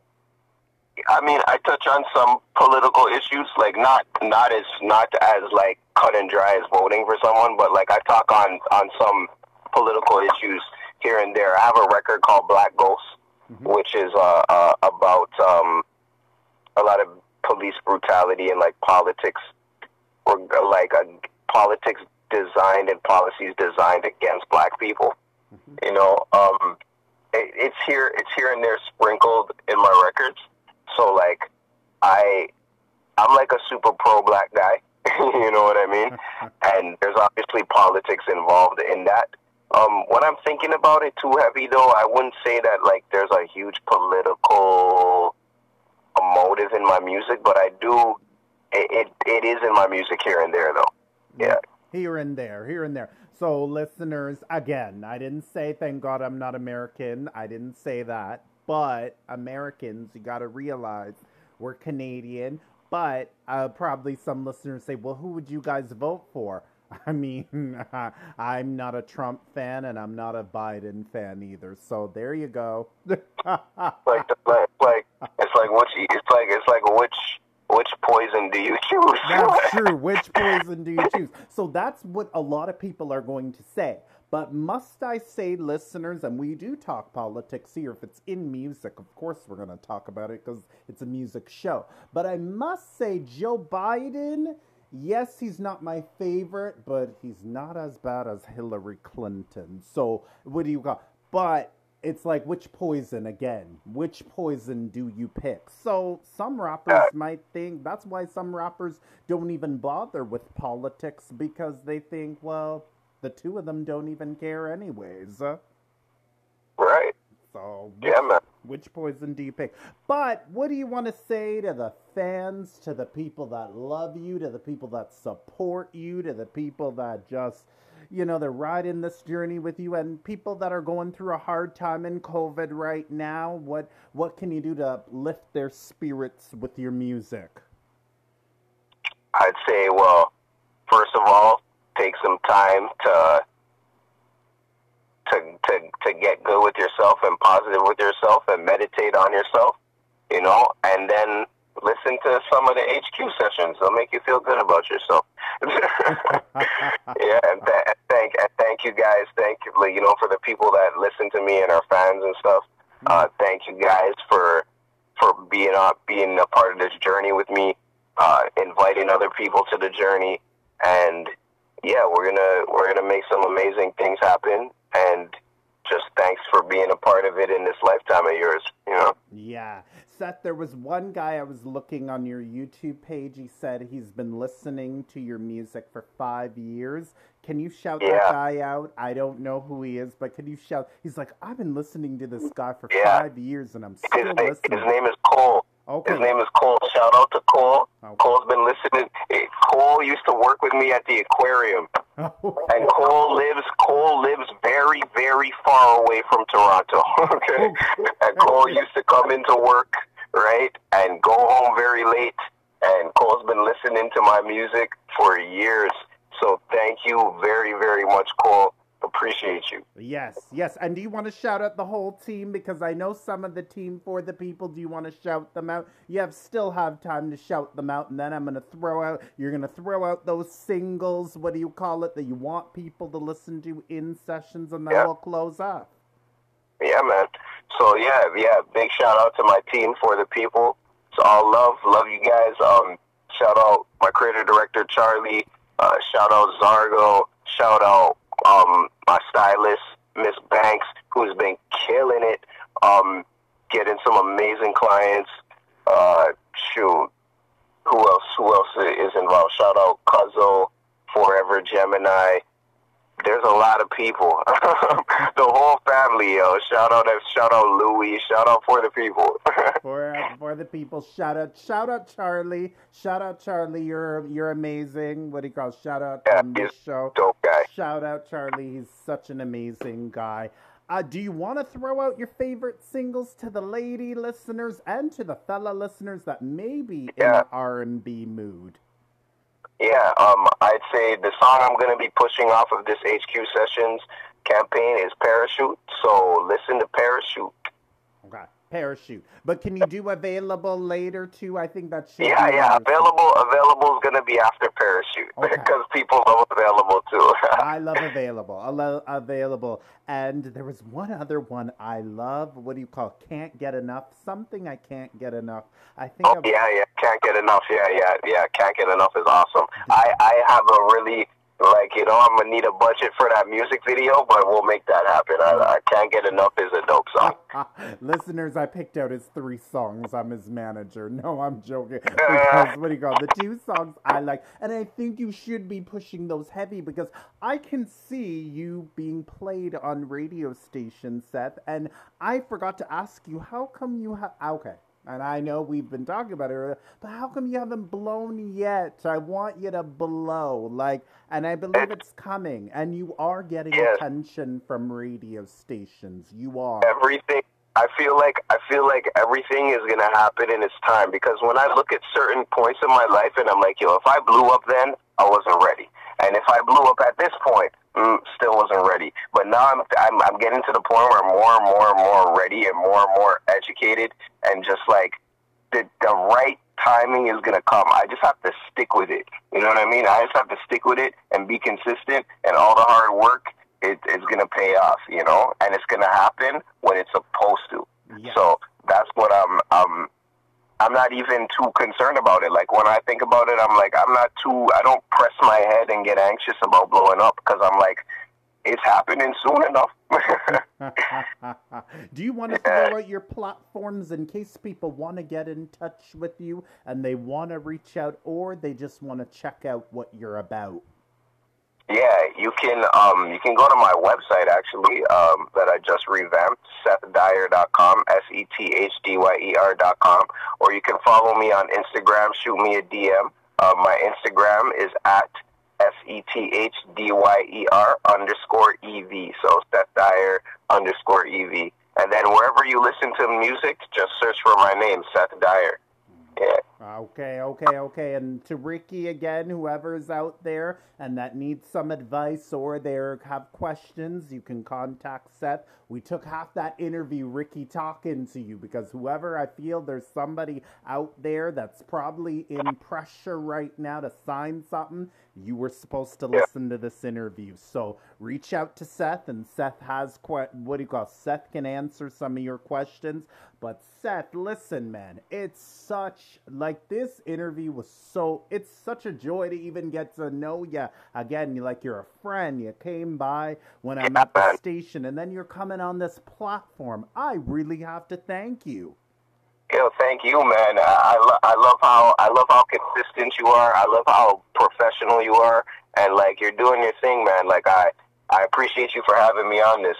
I mean, I touch on some political issues, like not not as not as like cut and dry as voting for someone, but like I talk on on some political issues here and there. I have a record called Black Ghost, mm-hmm. which is uh, uh, about um, a lot of police brutality and like politics, or like a, politics designed and policies designed against black people. Mm-hmm. You know, um, it, it's here, it's here and there sprinkled in my records. So like, I, I'm like a super pro black guy. you know what I mean? and there's obviously politics involved in that. Um, when I'm thinking about it too heavy, though, I wouldn't say that like there's a huge political motive in my music, but I do. It, it, it is in my music here and there, though. Yeah. Here and there, here and there. So, listeners, again, I didn't say thank God I'm not American. I didn't say that. But Americans, you got to realize we're Canadian. But uh, probably some listeners say, well, who would you guys vote for? I mean, I'm not a Trump fan and I'm not a Biden fan either. So there you go. like, like, like, it's like which, it's like, it's like which, which poison do you choose? That's true. Which poison do you choose? So that's what a lot of people are going to say. But must I say, listeners, and we do talk politics here, if it's in music, of course we're going to talk about it because it's a music show. But I must say, Joe Biden yes, he's not my favorite, but he's not as bad as Hillary Clinton. So, what do you got? But it's like which poison again? Which poison do you pick? So some rappers might think that's why some rappers don't even bother with politics because they think, well, the two of them don't even care anyways. Right. So yeah, man. Which poison do you pick? But what do you want to say to the fans, to the people that love you, to the people that support you, to the people that just, you know, they're riding this journey with you, and people that are going through a hard time in COVID right now? What what can you do to lift their spirits with your music? I'd say, well, first of all, take some time to to to to get good with yourself and positive with yourself and meditate on yourself, you know, and then listen to some of the HQ sessions. They'll make you feel good about yourself. yeah, and th- thank and thank you guys. Thank you, you know, for the people that listen to me and our fans and stuff. Uh, thank you guys for for being uh, being a part of this journey with me, uh, inviting other people to the journey, and yeah, we're gonna we're gonna make some amazing things happen, and just thanks for being a part of it in this lifetime of yours. You know. Yeah. Seth, there was one guy I was looking on your YouTube page. He said he's been listening to your music for five years. Can you shout Yeah. that guy out? I don't know who he is, but can you shout? He's like, I've been listening to this guy for Yeah. five years and I'm His, still name- listening. his name is Cole. okay. His name is Cole. Shout out to Cole. Okay. Cole's been listening. Cole used to work with me at the aquarium, and Cole lives Cole lives very very far away from Toronto. Okay, and Cole used to come into work right and go home very late. And Cole's been listening to my music for years. So thank you very very much, Cole. Appreciate you. Yes, yes. And do you want to shout out the whole team? Because I know some of the team for the people. Do you want to shout them out? You have still have time to shout them out, and then I'm gonna throw out. You're gonna throw out those singles. What do you call it? That you want people to listen to in sessions, and then Yeah. we'll close up. Yeah, man. So yeah, yeah. Big shout out to my team for the people. It's all love. Love you guys. Um, shout out my creative director Charlie. Uh, shout out Zargo. Shout out um my stylist Miss Banks, who's been killing it. Um, getting some amazing clients. Uh, shoot. Who else? Who else is involved? Shout out Cuzzo, Forever Gemini there's a lot of people. the whole family, yo. Shout out, shout out Louie. Shout out for the people. For for the people, shout out, shout out Charlie, shout out Charlie. You're you're amazing. What do you call? it? Shout out Yeah, on this show. Dope guy. Shout out Charlie. He's such an amazing guy. Uh, do you want to throw out your favorite singles to the lady listeners and to the fella listeners that may be in Yeah. the R and B mood? Yeah, um, I'd say the song I'm going to be pushing off of this HQ Sessions campaign is Parachute. So listen to Parachute. Parachute. But can you do available later too? I think that should. Yeah, be yeah. Available, available is going to be after Parachute Okay. because people love available too. I love available. I love available. And there was one other one I love. What do you call? Can't get enough. Something I can't get enough. I think. Oh yeah, yeah, can't get enough. Yeah, yeah, yeah, can't get enough is awesome. I I have a really like you know I'm gonna need a budget for that music video, but we'll make that happen. I, I can't get enough is a dope song. Listeners, I picked out his three songs. I'm his manager. No, I'm joking. Because what do you call the two songs I like, and I think you should be pushing those heavy because I can see you being played on radio stations, Seth. And I forgot to ask you, how come you have? Okay. And I know we've been talking about it, earlier, but how come you haven't blown yet? I want you to blow, like, and I believe it's coming, and you are getting Yes. attention from radio stations. You are. Everything. I feel like I feel like everything is gonna happen in its time because when I look at certain points in my life and I'm like, yo, if I blew up then, I wasn't ready, and if I blew up at this point, mm, still wasn't ready. But now I'm, I'm I'm getting to the point where I'm more and more and more ready and more and more educated and just like the the right timing is gonna come. I just have to stick with it. You know what I mean? I just have to stick with it and be consistent, and all the hard work it, it's gonna pay off. You know, and it's gonna happen when it's supposed to. Yeah. So that's what I'm. Um, I'm not even too concerned about it. Like when I think about it, I'm like, I'm not too. I don't press my head and get anxious about blowing up because I'm like, it's happening soon enough. Do you want to throw out your platforms in case people want to get in touch with you and they want to reach out or they just want to check out what you're about? Yeah, you can um, you can go to my website actually um, that I just revamped, sethdyer.com, S E T H D Y E R.com, or you can follow me on Instagram, shoot me a DM. Uh, my Instagram is at S E T H D Y E R underscore E V. So Seth Dyer underscore E V. And then wherever you listen to music, just search for my name, Seth Dyer. Yeah. Okay, okay, okay. And to Ricky again, whoever's out there and that needs some advice or they have questions, you can contact Seth. We took half that interview, Ricky, talking to you because whoever I feel there's somebody out there that's probably in pressure right now to sign something. You were supposed to listen to this interview. So reach out to Seth, and Seth has que- what do you call? Seth can answer some of your questions. But Seth, listen, man, it's such like this interview was so. It's such a joy to even get to know you again. You like you're a friend. You came by when I'm at the station, and then you're coming on this platform. I really have to thank you. Yo, thank you, man. I, I, lo- I love how I love how consistent you are. I love how professional you are, and like you're doing your thing, man. Like I I appreciate you for having me on this.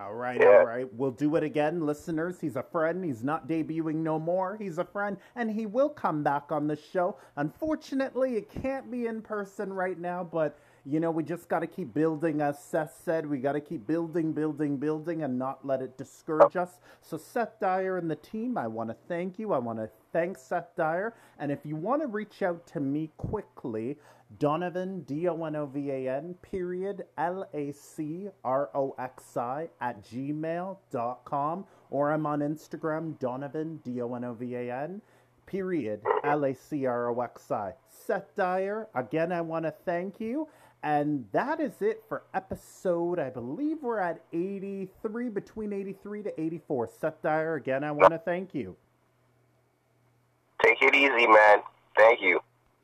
All right, yeah. all right. We'll do it again, listeners. He's a friend. He's not debuting no more. He's a friend, and he will come back on the show. Unfortunately, it can't be in person right now, but you know, we just got to keep building, as Seth said. We got to keep building, building, building, and not let it discourage us. So, Seth Dyer and the team, I want to thank you. I want to thank Seth Dyer. And if you want to reach out to me quickly, Donovan, D O N O V A N, period, L A C R O X I, at gmail.com, or I'm on Instagram, Donovan, D O N O V A N, period, L A C R O X I. Seth Dyer, again, I want to thank you. And that is it for episode, I believe we're at 83, between 83 to 84. Seth Dyer, again, I want to thank you. Take it easy, man. Thank you.